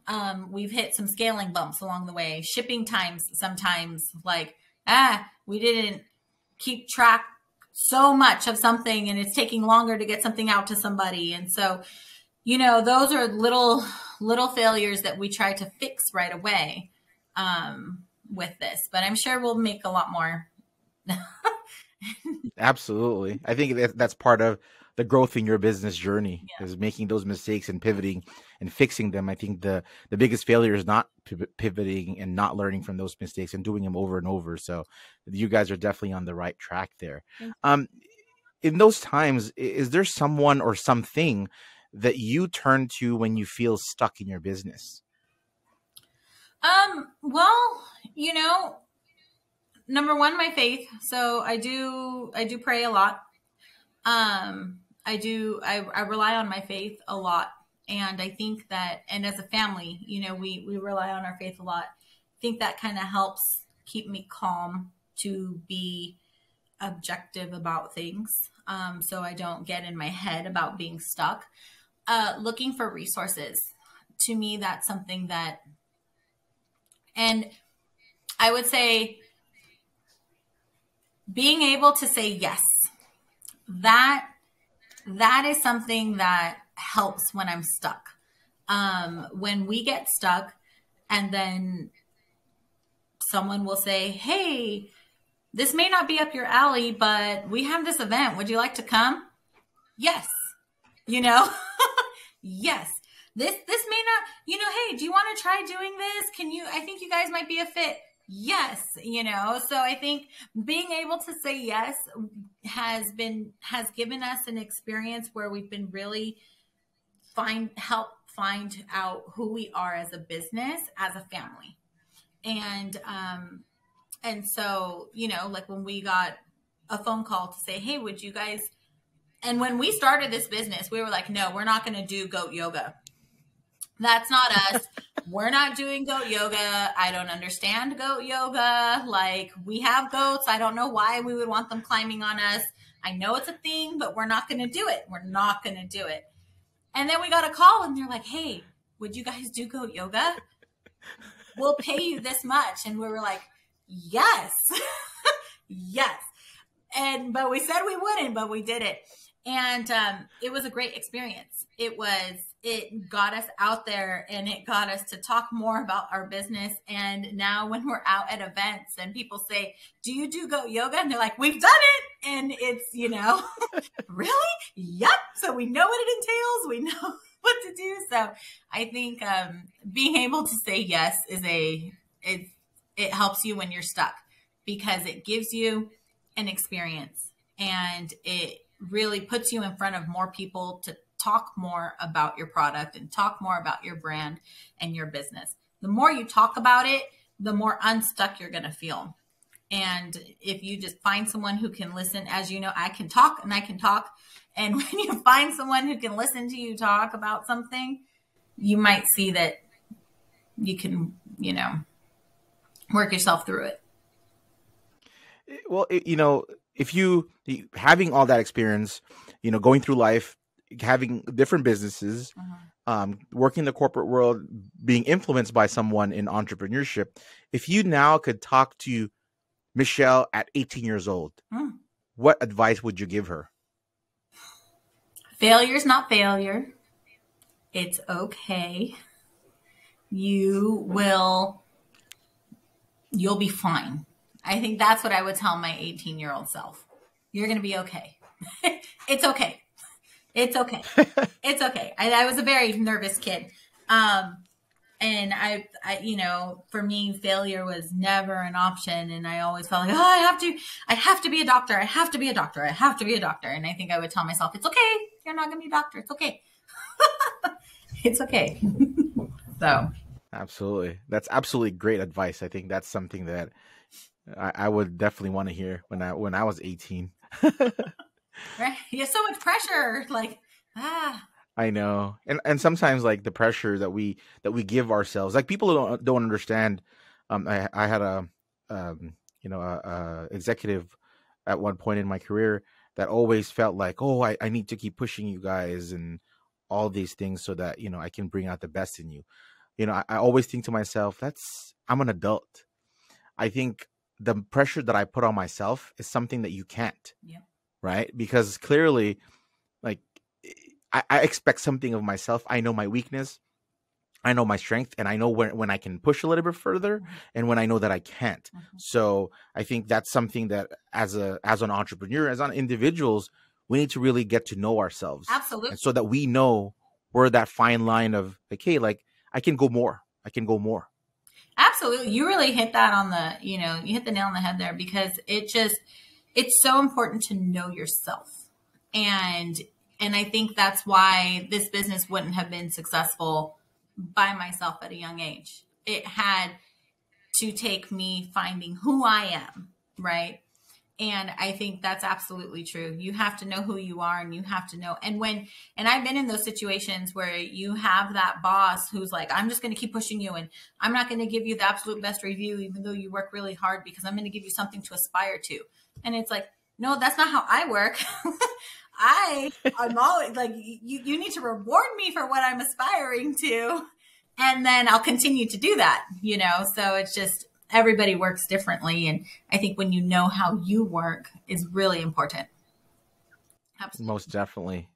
um, we've hit some scaling bumps along the way. Shipping times sometimes like ah, we didn't keep track so much of something, and it's taking longer to get something out to somebody, and so you know those are little little failures that we try to fix right away. Um, with this, but I'm sure we'll make a lot more. *laughs* Absolutely. I think that's part of the growth in your business journey yeah. is making those mistakes and pivoting and fixing them. I think the the biggest failure is not pivoting and not learning from those mistakes and doing them over and over. So you guys are definitely on the right track there. Um, in those times, is there someone or something that you turn to when you feel stuck in your business? Um, well, you know, number one, my faith. So I do, I do pray a lot. Um, I do, I, I rely on my faith a lot. And I think that, and as a family, you know, we, we rely on our faith a lot. I think that kind of helps keep me calm to be objective about things. Um, so I don't get in my head about being stuck. Uh, looking for resources. To me, that's something that and I would say being able to say yes, that that is something that helps when I'm stuck. Um, when we get stuck and then someone will say, Hey, this may not be up your alley, but we have this event. Would you like to come? Yes. You know, *laughs* yes this this may not you know hey do you want to try doing this can you i think you guys might be a fit yes you know so i think being able to say yes has been has given us an experience where we've been really find help find out who we are as a business as a family. And um and so you know like when we got a phone call to say hey would you guys and when we started this business we were like no we're not going to do goat yoga that's not us. We're not doing goat yoga. I don't understand goat yoga. Like, we have goats. I don't know why we would want them climbing on us. I know it's a thing, but we're not going to do it. We're not going to do it. And then we got a call and they're like, hey, would you guys do goat yoga? We'll pay you this much. And we were like, yes, *laughs* yes. And, but we said we wouldn't, but we did it. And um, it was a great experience. It was, it got us out there and it got us to talk more about our business. And now when we're out at events and people say, do you do goat yoga? And they're like, we've done it. And it's, you know, *laughs* really? Yep. So we know what it entails. We know *laughs* what to do. So I think um, being able to say yes is a, it, it helps you when you're stuck because it gives you an experience and it really puts you in front of more people to talk more about your product and talk more about your brand and your business. The more you talk about it, the more unstuck you're going to feel. And if you just find someone who can listen, as you know, I can talk and I can talk. And *laughs* when you find someone who can listen to you talk about something, you might see that you can, you know, work yourself through it. Well, you know, if you having all that experience, you know, going through life, having different businesses, uh-huh. um, working in the corporate world, being influenced by someone in entrepreneurship, if you now could talk to Michelle at 18 years old, hmm. what advice would you give her? Failure is not failure. It's okay. You will, you'll be fine. I think that's what I would tell my 18 year old self. You're going to be okay. *laughs* it's okay. It's okay. *laughs* it's okay. I, I, was a very nervous kid. Um, and I, I, you know, for me, failure was never an option. And I always felt like, oh, I have to, I have to be a doctor. I have to be a doctor. I have to be a doctor. And I think I would tell myself, it's okay. You're not going to be a doctor. It's okay. *laughs* it's okay. *laughs* so, absolutely. That's absolutely great advice. I think that's something that I, I would definitely want to hear when I when I was 18. Right? *laughs* You have so much pressure. *laughs* Like, ah. I know, and and sometimes like the pressure that we that we give ourselves, like people don't don't understand. Um, I I had a um you know a, a executive at one point in my career that always felt like, oh, I, I need to keep pushing you guys and all these things so that you know I can bring out the best in you. You know, I, I always think to myself, that's I'm an adult. I think the pressure that I put on myself is something that you can't. Yeah. Right? Because clearly, like I, I expect something of myself. I know my weakness. I know my strength and I know when, when I can push a little bit further mm-hmm. and when I know that I can't. Mm-hmm. So I think that's something that as a as an entrepreneur, as on individuals, we need to really get to know ourselves. Absolutely. so that we know where that fine line of like, hey, like I can go more. I can go more. Absolutely. You really hit that on the, you know, you hit the nail on the head there because it just it's so important to know yourself. And and I think that's why this business wouldn't have been successful by myself at a young age. It had to take me finding who I am, right? And I think that's absolutely true. You have to know who you are and you have to know. And when, and I've been in those situations where you have that boss who's like, I'm just going to keep pushing you and I'm not going to give you the absolute best review, even though you work really hard because I'm going to give you something to aspire to. And it's like, no, that's not how I work. *laughs* I I'm always like you you need to reward me for what I'm aspiring to and then I'll continue to do that, you know. So it's just everybody works differently and I think when you know how you work is really important. Absolutely. Most definitely.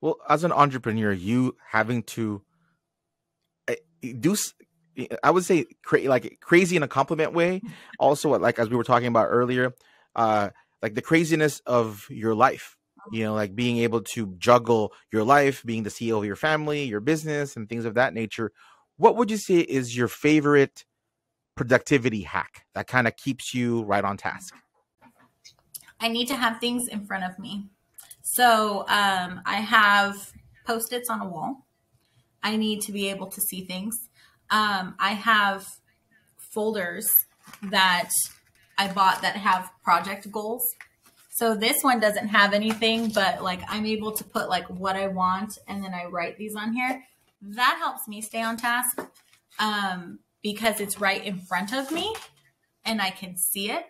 Well, as an entrepreneur, you having to eh, do I would say cra- like crazy in a compliment way. *laughs* Also, like as we were talking about earlier, uh, like the craziness of your life you know like being able to juggle your life being the ceo of your family your business and things of that nature. What would you say is your favorite productivity hack that kind of keeps you right on task? I need to have things in front of me. So um, i have post-its on a wall. I need to be able to see things. Um, i have folders that i bought that have project goals so this one doesn't have anything, but like I'm able to put like what I want and then I write these on here. That helps me stay on task um, because it's right in front of me and I can see it.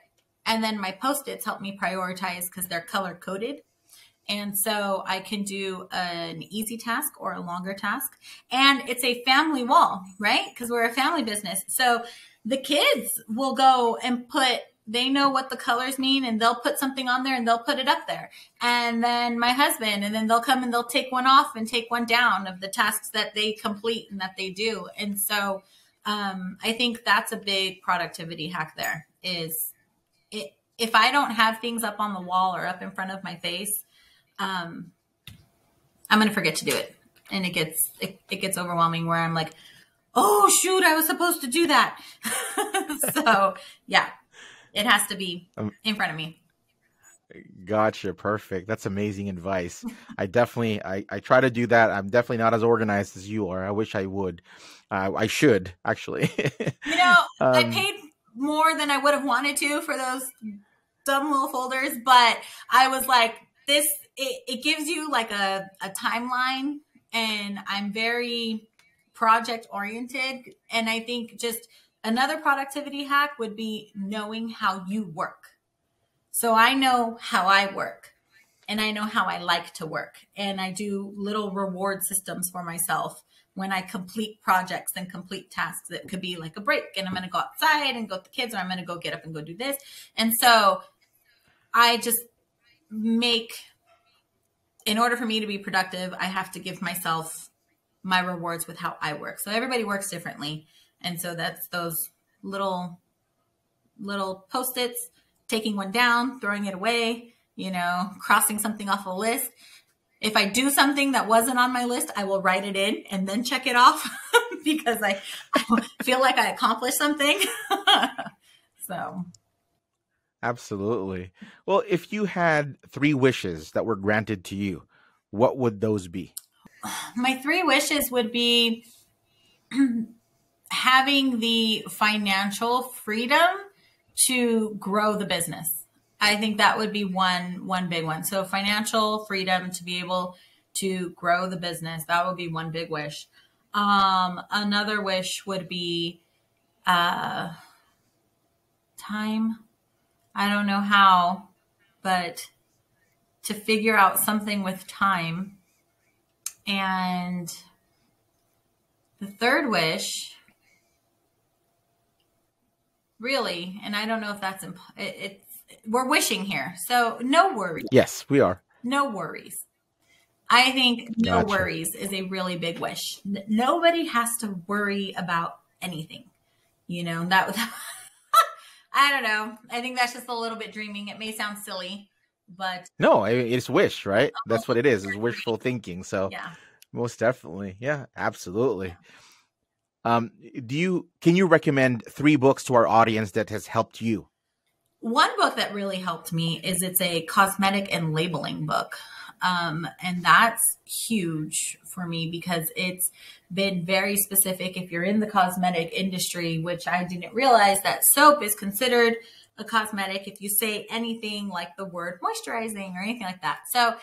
And then my post-its help me prioritize because they're color coded. And so I can do an easy task or a longer task. And it's a family wall, right? Because we're a family business. So the kids will go and put they know what the colors mean and they'll put something on there and they'll put it up there. And then my husband, and then they'll come and they'll take one off and take one down of the tasks that they complete and that they do. And so um, I think that's a big productivity hack there is it, if I don't have things up on the wall or up in front of my face, um, I'm going to forget to do it. And it gets, it, it gets overwhelming where I'm like, oh shoot, I was supposed to do that. *laughs* so yeah, it has to be um, in front of me. Gotcha. Perfect. That's amazing advice. I definitely, I, I try to do that. I'm definitely not as organized as you are. I wish I would. Uh, I should actually. you know, *laughs* um, I paid more than I would have wanted to for those dumb little folders, but I was like, this, it, it gives you like a, a timeline and I'm very project oriented. And I think just Another productivity hack would be knowing how you work. So I know how I work and I know how I like to work. And I do little reward systems for myself when I complete projects and complete tasks. It could be like a break and I'm going to go outside and go with the kids or I'm going to go get up and go do this. And so I just make, in order for me to be productive, I have to give myself my rewards with how I work. So everybody works differently. And so that's those little little post-its, taking one down, throwing it away, you know, crossing something off a list. If I do something that wasn't on my list, I will write it in and then check it off *laughs* because I, I feel like I accomplished something. *laughs* so Absolutely. Well, if you had three wishes that were granted to you, what would those be? my three wishes would be *clears throat* having the financial freedom to grow the business. I think that would be one one big one. So financial freedom to be able to grow the business. That would be one big wish. Um, another wish would be uh, time. I don't know how, but to figure out something with time. And the third wish, really, and I don't know if that's imp- it, it's we're wishing here, so no worries. Yes, we are. No worries. I think no Gotcha. worries is a really big wish. N- nobody has to worry about anything. You know, that was, *laughs* I don't know. I think that's just a little bit dreaming. It may sound silly, but No, I mean, it's wish, right? Uh-huh. That's what it is. It's wishful thinking. So yeah. most definitely, yeah, absolutely. Um, do you can you recommend three books to our audience that has helped you? One book that really helped me is it's a cosmetic and labeling book. Um, and that's huge for me because it's been very specific. If you're in the cosmetic industry, which I didn't realize that soap is considered a cosmetic if you say anything like the word moisturizing or anything like that. So,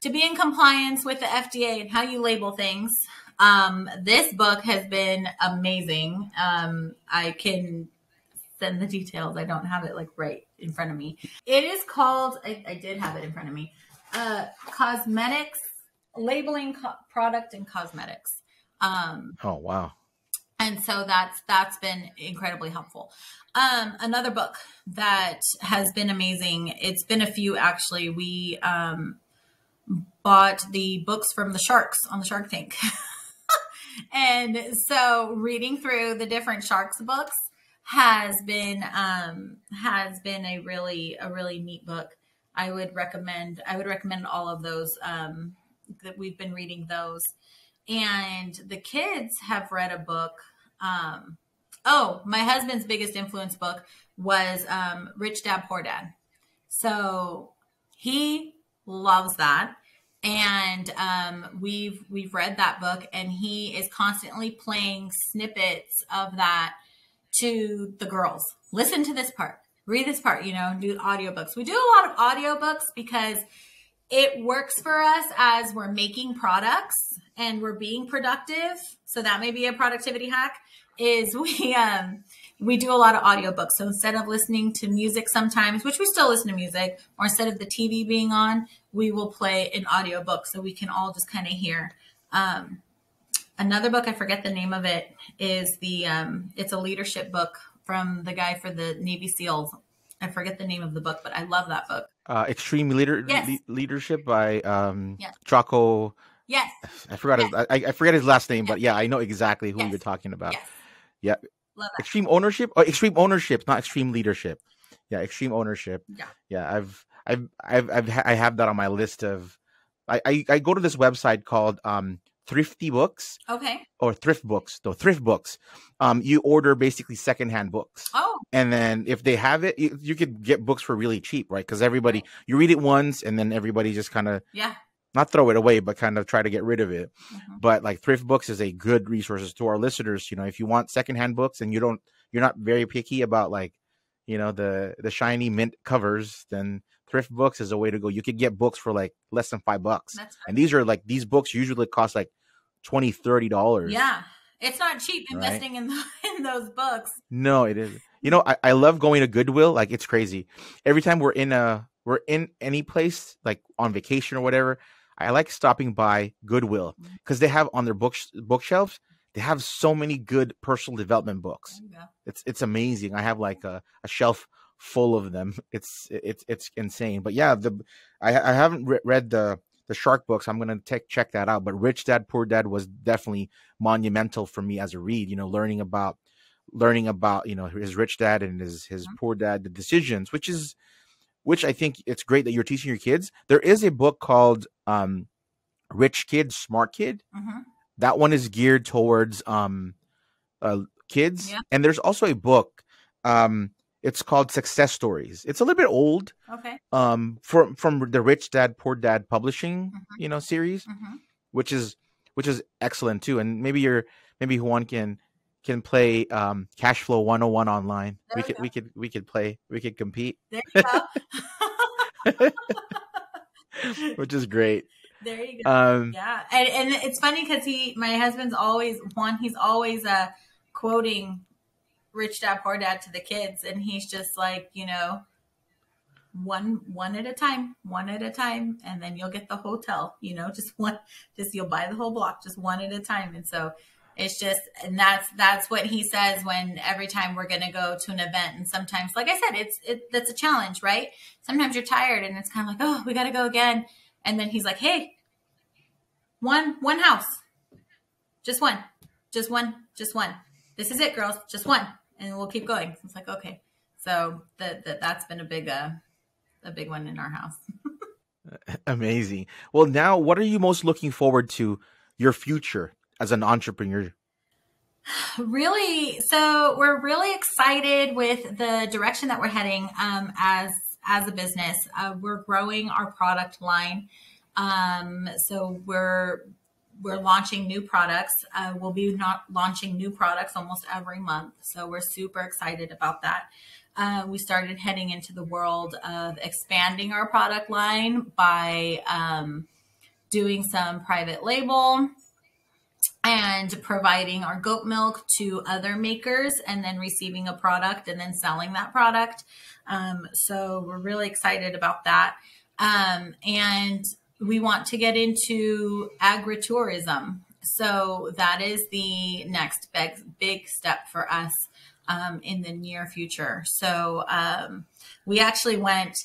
to be in compliance with the FDA and how you label things, um, this book has been amazing. Um, I can send the details. I don't have it like right in front of me. It is called. I, I did have it in front of me. Uh, cosmetics labeling co- product and cosmetics. Um, Oh wow, and so that's that's been incredibly helpful. Um, another book that has been amazing. It's been a few actually. We um, bought the books from the sharks on the Shark Tank. *laughs* and so reading through the different sharks books has been um has been a really a really neat book. I would recommend i would recommend all of those um that we've been reading those. And the kids have read a book um oh my husband's biggest influence book was um rich dad poor dad. So he loves that and um, we've we've read that book and he is constantly playing snippets of that to the girls. Listen to this part. Read this part you know do audiobooks. We do a lot of audiobooks because it works for us as we're making products and we're being productive. So that may be a productivity hack is *laughs* we um we do a lot of audiobooks. So instead of listening to music sometimes which we still listen to music or instead of the tv being on we will play an audiobook so we can all just kind of hear um another book i forget the name of it is the um it's a leadership book from the guy for the navy seals i forget the name of the book but i love that book uh, Extreme Leader Yes. Le- Leadership by um Yes. Yes I forgot his, I, I forget his last name, but yeah, I know exactly who Yes. you're talking about. yes Yeah. love that Extreme ownership or extreme ownership, not extreme leadership. Yeah, extreme ownership. yeah Yeah, I've I've I've, I've ha- I have that on my list of. I, I I go to this website called um Thrifty Books okay or Thrift Books. No, Thrift Books. Um, you order basically secondhand books, oh and then if they have it, you, you could get books for really cheap, right? Because everybody you read it once, and then everybody just kind of yeah not throw it away, but kind of try to get rid of it. Mhm. But like Thrift Books is a good resource to our listeners. You know, if you want secondhand books and you don't, you're not very picky about like, you know, the the shiny mint covers, then Thrift Books is a way to go. You could get books for like less than five bucks, and these are like these books usually cost like 20 30 dollars. yeah it's not cheap Right. investing in *laughs* in those books No, it is. You know, I, I love going to Goodwill. Like it's crazy. Every time we're in a we're in any place like on vacation or whatever, I like stopping by Goodwill mm-hmm. because they have on their book bookshelves they have so many good personal development books. It's it's amazing. I have like a, a shelf full of them. It's it's it's insane. But yeah, the I I haven't re- read the the shark books. I'm gonna take check that out. But Rich Dad Poor Dad was definitely monumental for me as a read. You know, learning about learning about you know his rich dad and his his Mhm. poor dad the decisions which is which i think it's great that you're teaching your kids there is a book called um rich kid smart kid Mhm. that one is geared towards um uh kids Yeah. and there's also a book um it's called success stories it's a little bit old okay um from from the rich dad poor dad publishing Mhm. you know series Mhm. which is which is excellent too. And maybe you're maybe Juan can can play um, cash flow 101 online. There we we could go. we could we could play we could compete, There you go. *laughs* which is great. there you go. Um, Yeah, and, and it's funny because he, my husband's always one. He's always uh quoting "Rich Dad Poor Dad" to the kids, and he's just like, you know, one one at a time, one at a time, and then you'll get the hotel. You know, *laughs* just one, just you'll buy the whole block, just one at a time, and so. It's just, and that's that's what he says when every time we're going to go to an event, and sometimes, like I said, it's it that's a challenge, right? Sometimes you're tired, and it's kind of like, oh, we got to go again, and then he's like, hey, one one house just one just one just one this is it girls just one and we'll keep going. It's like okay. So that that that's been a big uh a big one in our house. *laughs* Amazing. Well, now what are you most looking forward to your future as an entrepreneur? *sighs* really? So we're really excited with the direction that we're heading um, as as a business. Uh, we're growing our product line. Um, so we're we're launching new products uh, we'll be not launching new products almost every month so we're super excited about that uh, we started heading into the world of expanding our product line by um, doing some private label and providing our goat milk to other makers and then receiving a product and then selling that product. Um, so we're really excited about that. Um, and we want to get into agritourism. So that is the next big, big step for us um, in the near future. So um, we actually went,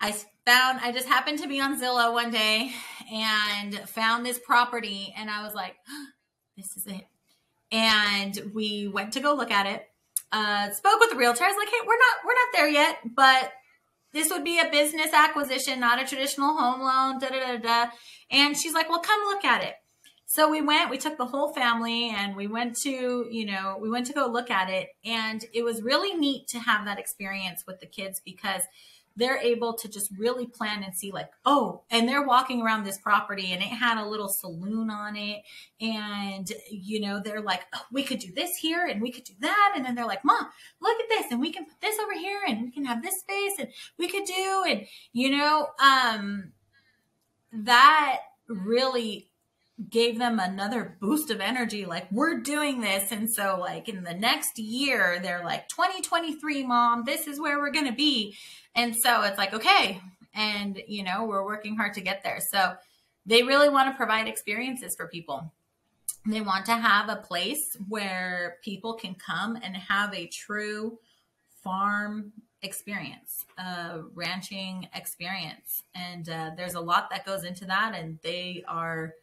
I found, I just happened to be on Zillow one day and found this property and I was like, this is it. And we went to go look at it. Uh, spoke with the realtor. I was like, hey, we're not, we're not there yet, but this would be a business acquisition, not a traditional home loan. Da da da da. And she's like, well, come look at it. So we went, we took the whole family and we went to, you know, we went to go look at it. And it was really neat to have that experience with the kids because they're able to just really plan and see like oh and they're walking around this property and it had a little saloon on it. And you know they're like oh, we could do this here and we could do that. And then they're like mom look at this and we can put this over here and we can have this space and we could do. And you know um that really gave them another boost of energy like we're doing this. And so like in the next year they're like 2023 mom this is where we're going to be and so it's like okay and you know we're working hard to get there so they really want to provide experiences for people they want to have a place where people can come and have a true farm experience a ranching experience and uh, there's a lot that goes into that and they are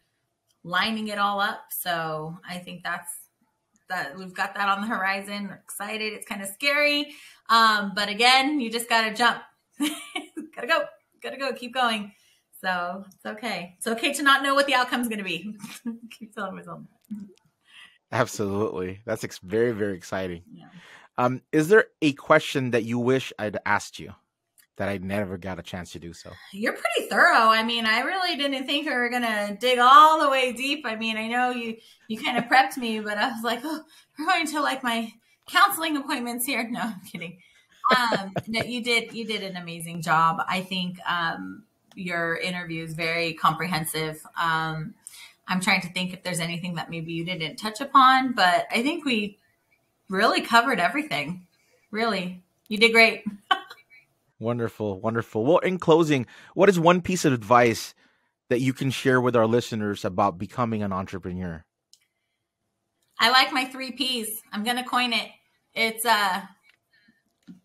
lining it all up. So I think that's that we've got that on the horizon. We're excited. It's kind of scary. Um, but again, you just gotta jump. *laughs* gotta go. Gotta go. Keep going. So it's okay. It's okay to not know what the outcome's gonna be. *laughs* Keep telling myself that. Absolutely, that's ex- very very exciting. Yeah. Um, is there a question that you wish I'd asked you that I never got a chance to do so? You're pretty thorough. I mean, I really didn't think we were gonna dig all the way deep. I mean, I know you you kind of prepped me, but I was like, oh, we're going to like my counseling appointments here. No, I'm kidding. Um, *laughs* no, you did you did an amazing job. I think um, your interview is very comprehensive. Um, I'm trying to think if there's anything that maybe you didn't touch upon, but I think we really covered everything. Really, you did great. *laughs* Wonderful, wonderful. Well, in closing, what is one piece of advice that you can share with our listeners about becoming an entrepreneur? I like my three P's. I'm gonna coin it. It's uh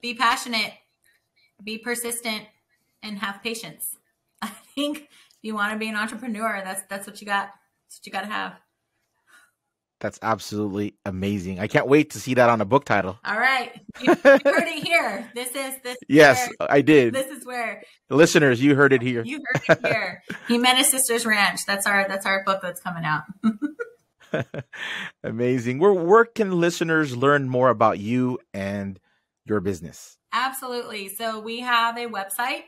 be passionate, be persistent, and have patience. *laughs* I think if you want to be an entrepreneur, that's that's what you got. That's what you gotta have. That's absolutely amazing. I can't wait to see that on a book title. All right. *laughs* You, you heard it here. This is this is Yes, where, I did. this is where Listeners, you heard it here. you heard it here. *laughs* Jimenez Sisters Ranch. That's our that's our book that's coming out. *laughs* Amazing. Where where can listeners learn more about you and your business? Absolutely. So we have a website,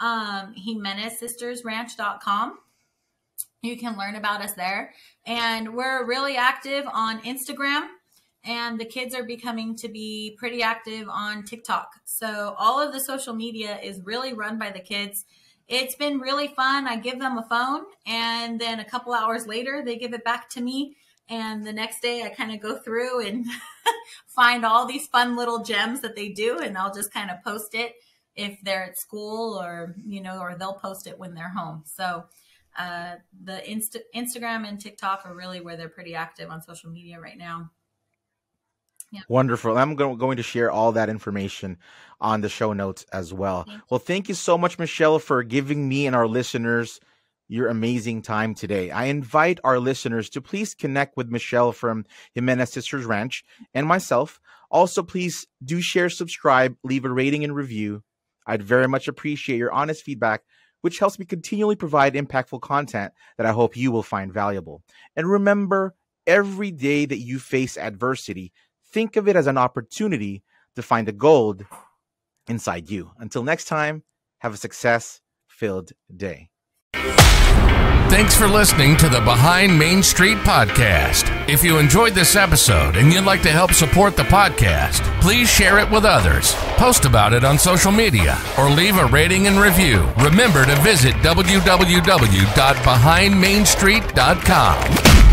um, JimenezSistersRanch.com. You can learn about us there. And we're really active on Instagram and the kids are becoming to be pretty active on TikTok. So all of the social media is really run by the kids. It's been really fun. I give them a phone and then a couple hours later they give it back to me and the next day I kind of go through and *laughs* find all these fun little gems that they do and I'll just kind of post it if they're at school or you know or they'll post it when they're home. So uh, the Insta- Instagram and TikTok are really where they're pretty active on social media right now. Yeah. Wonderful. I'm going to share all that information on the show notes as well. Well, thank you so much, Michelle, for giving me and our listeners your amazing time today. I invite our listeners to please connect with Michelle from Jimenez Sisters Ranch and myself. Also, please do share, subscribe, leave a rating and review. I'd very much appreciate your honest feedback, which helps me continually provide impactful content that I hope you will find valuable. And remember, every day that you face adversity, think of it as an opportunity to find the gold inside you. Until next time, have a success filled day. Thanks for listening to the Behind Main Street podcast. If you enjoyed this episode and you'd like to help support the podcast, please share it with others, post about it on social media, or leave a rating and review. Remember to visit www.behindmainstreet.com.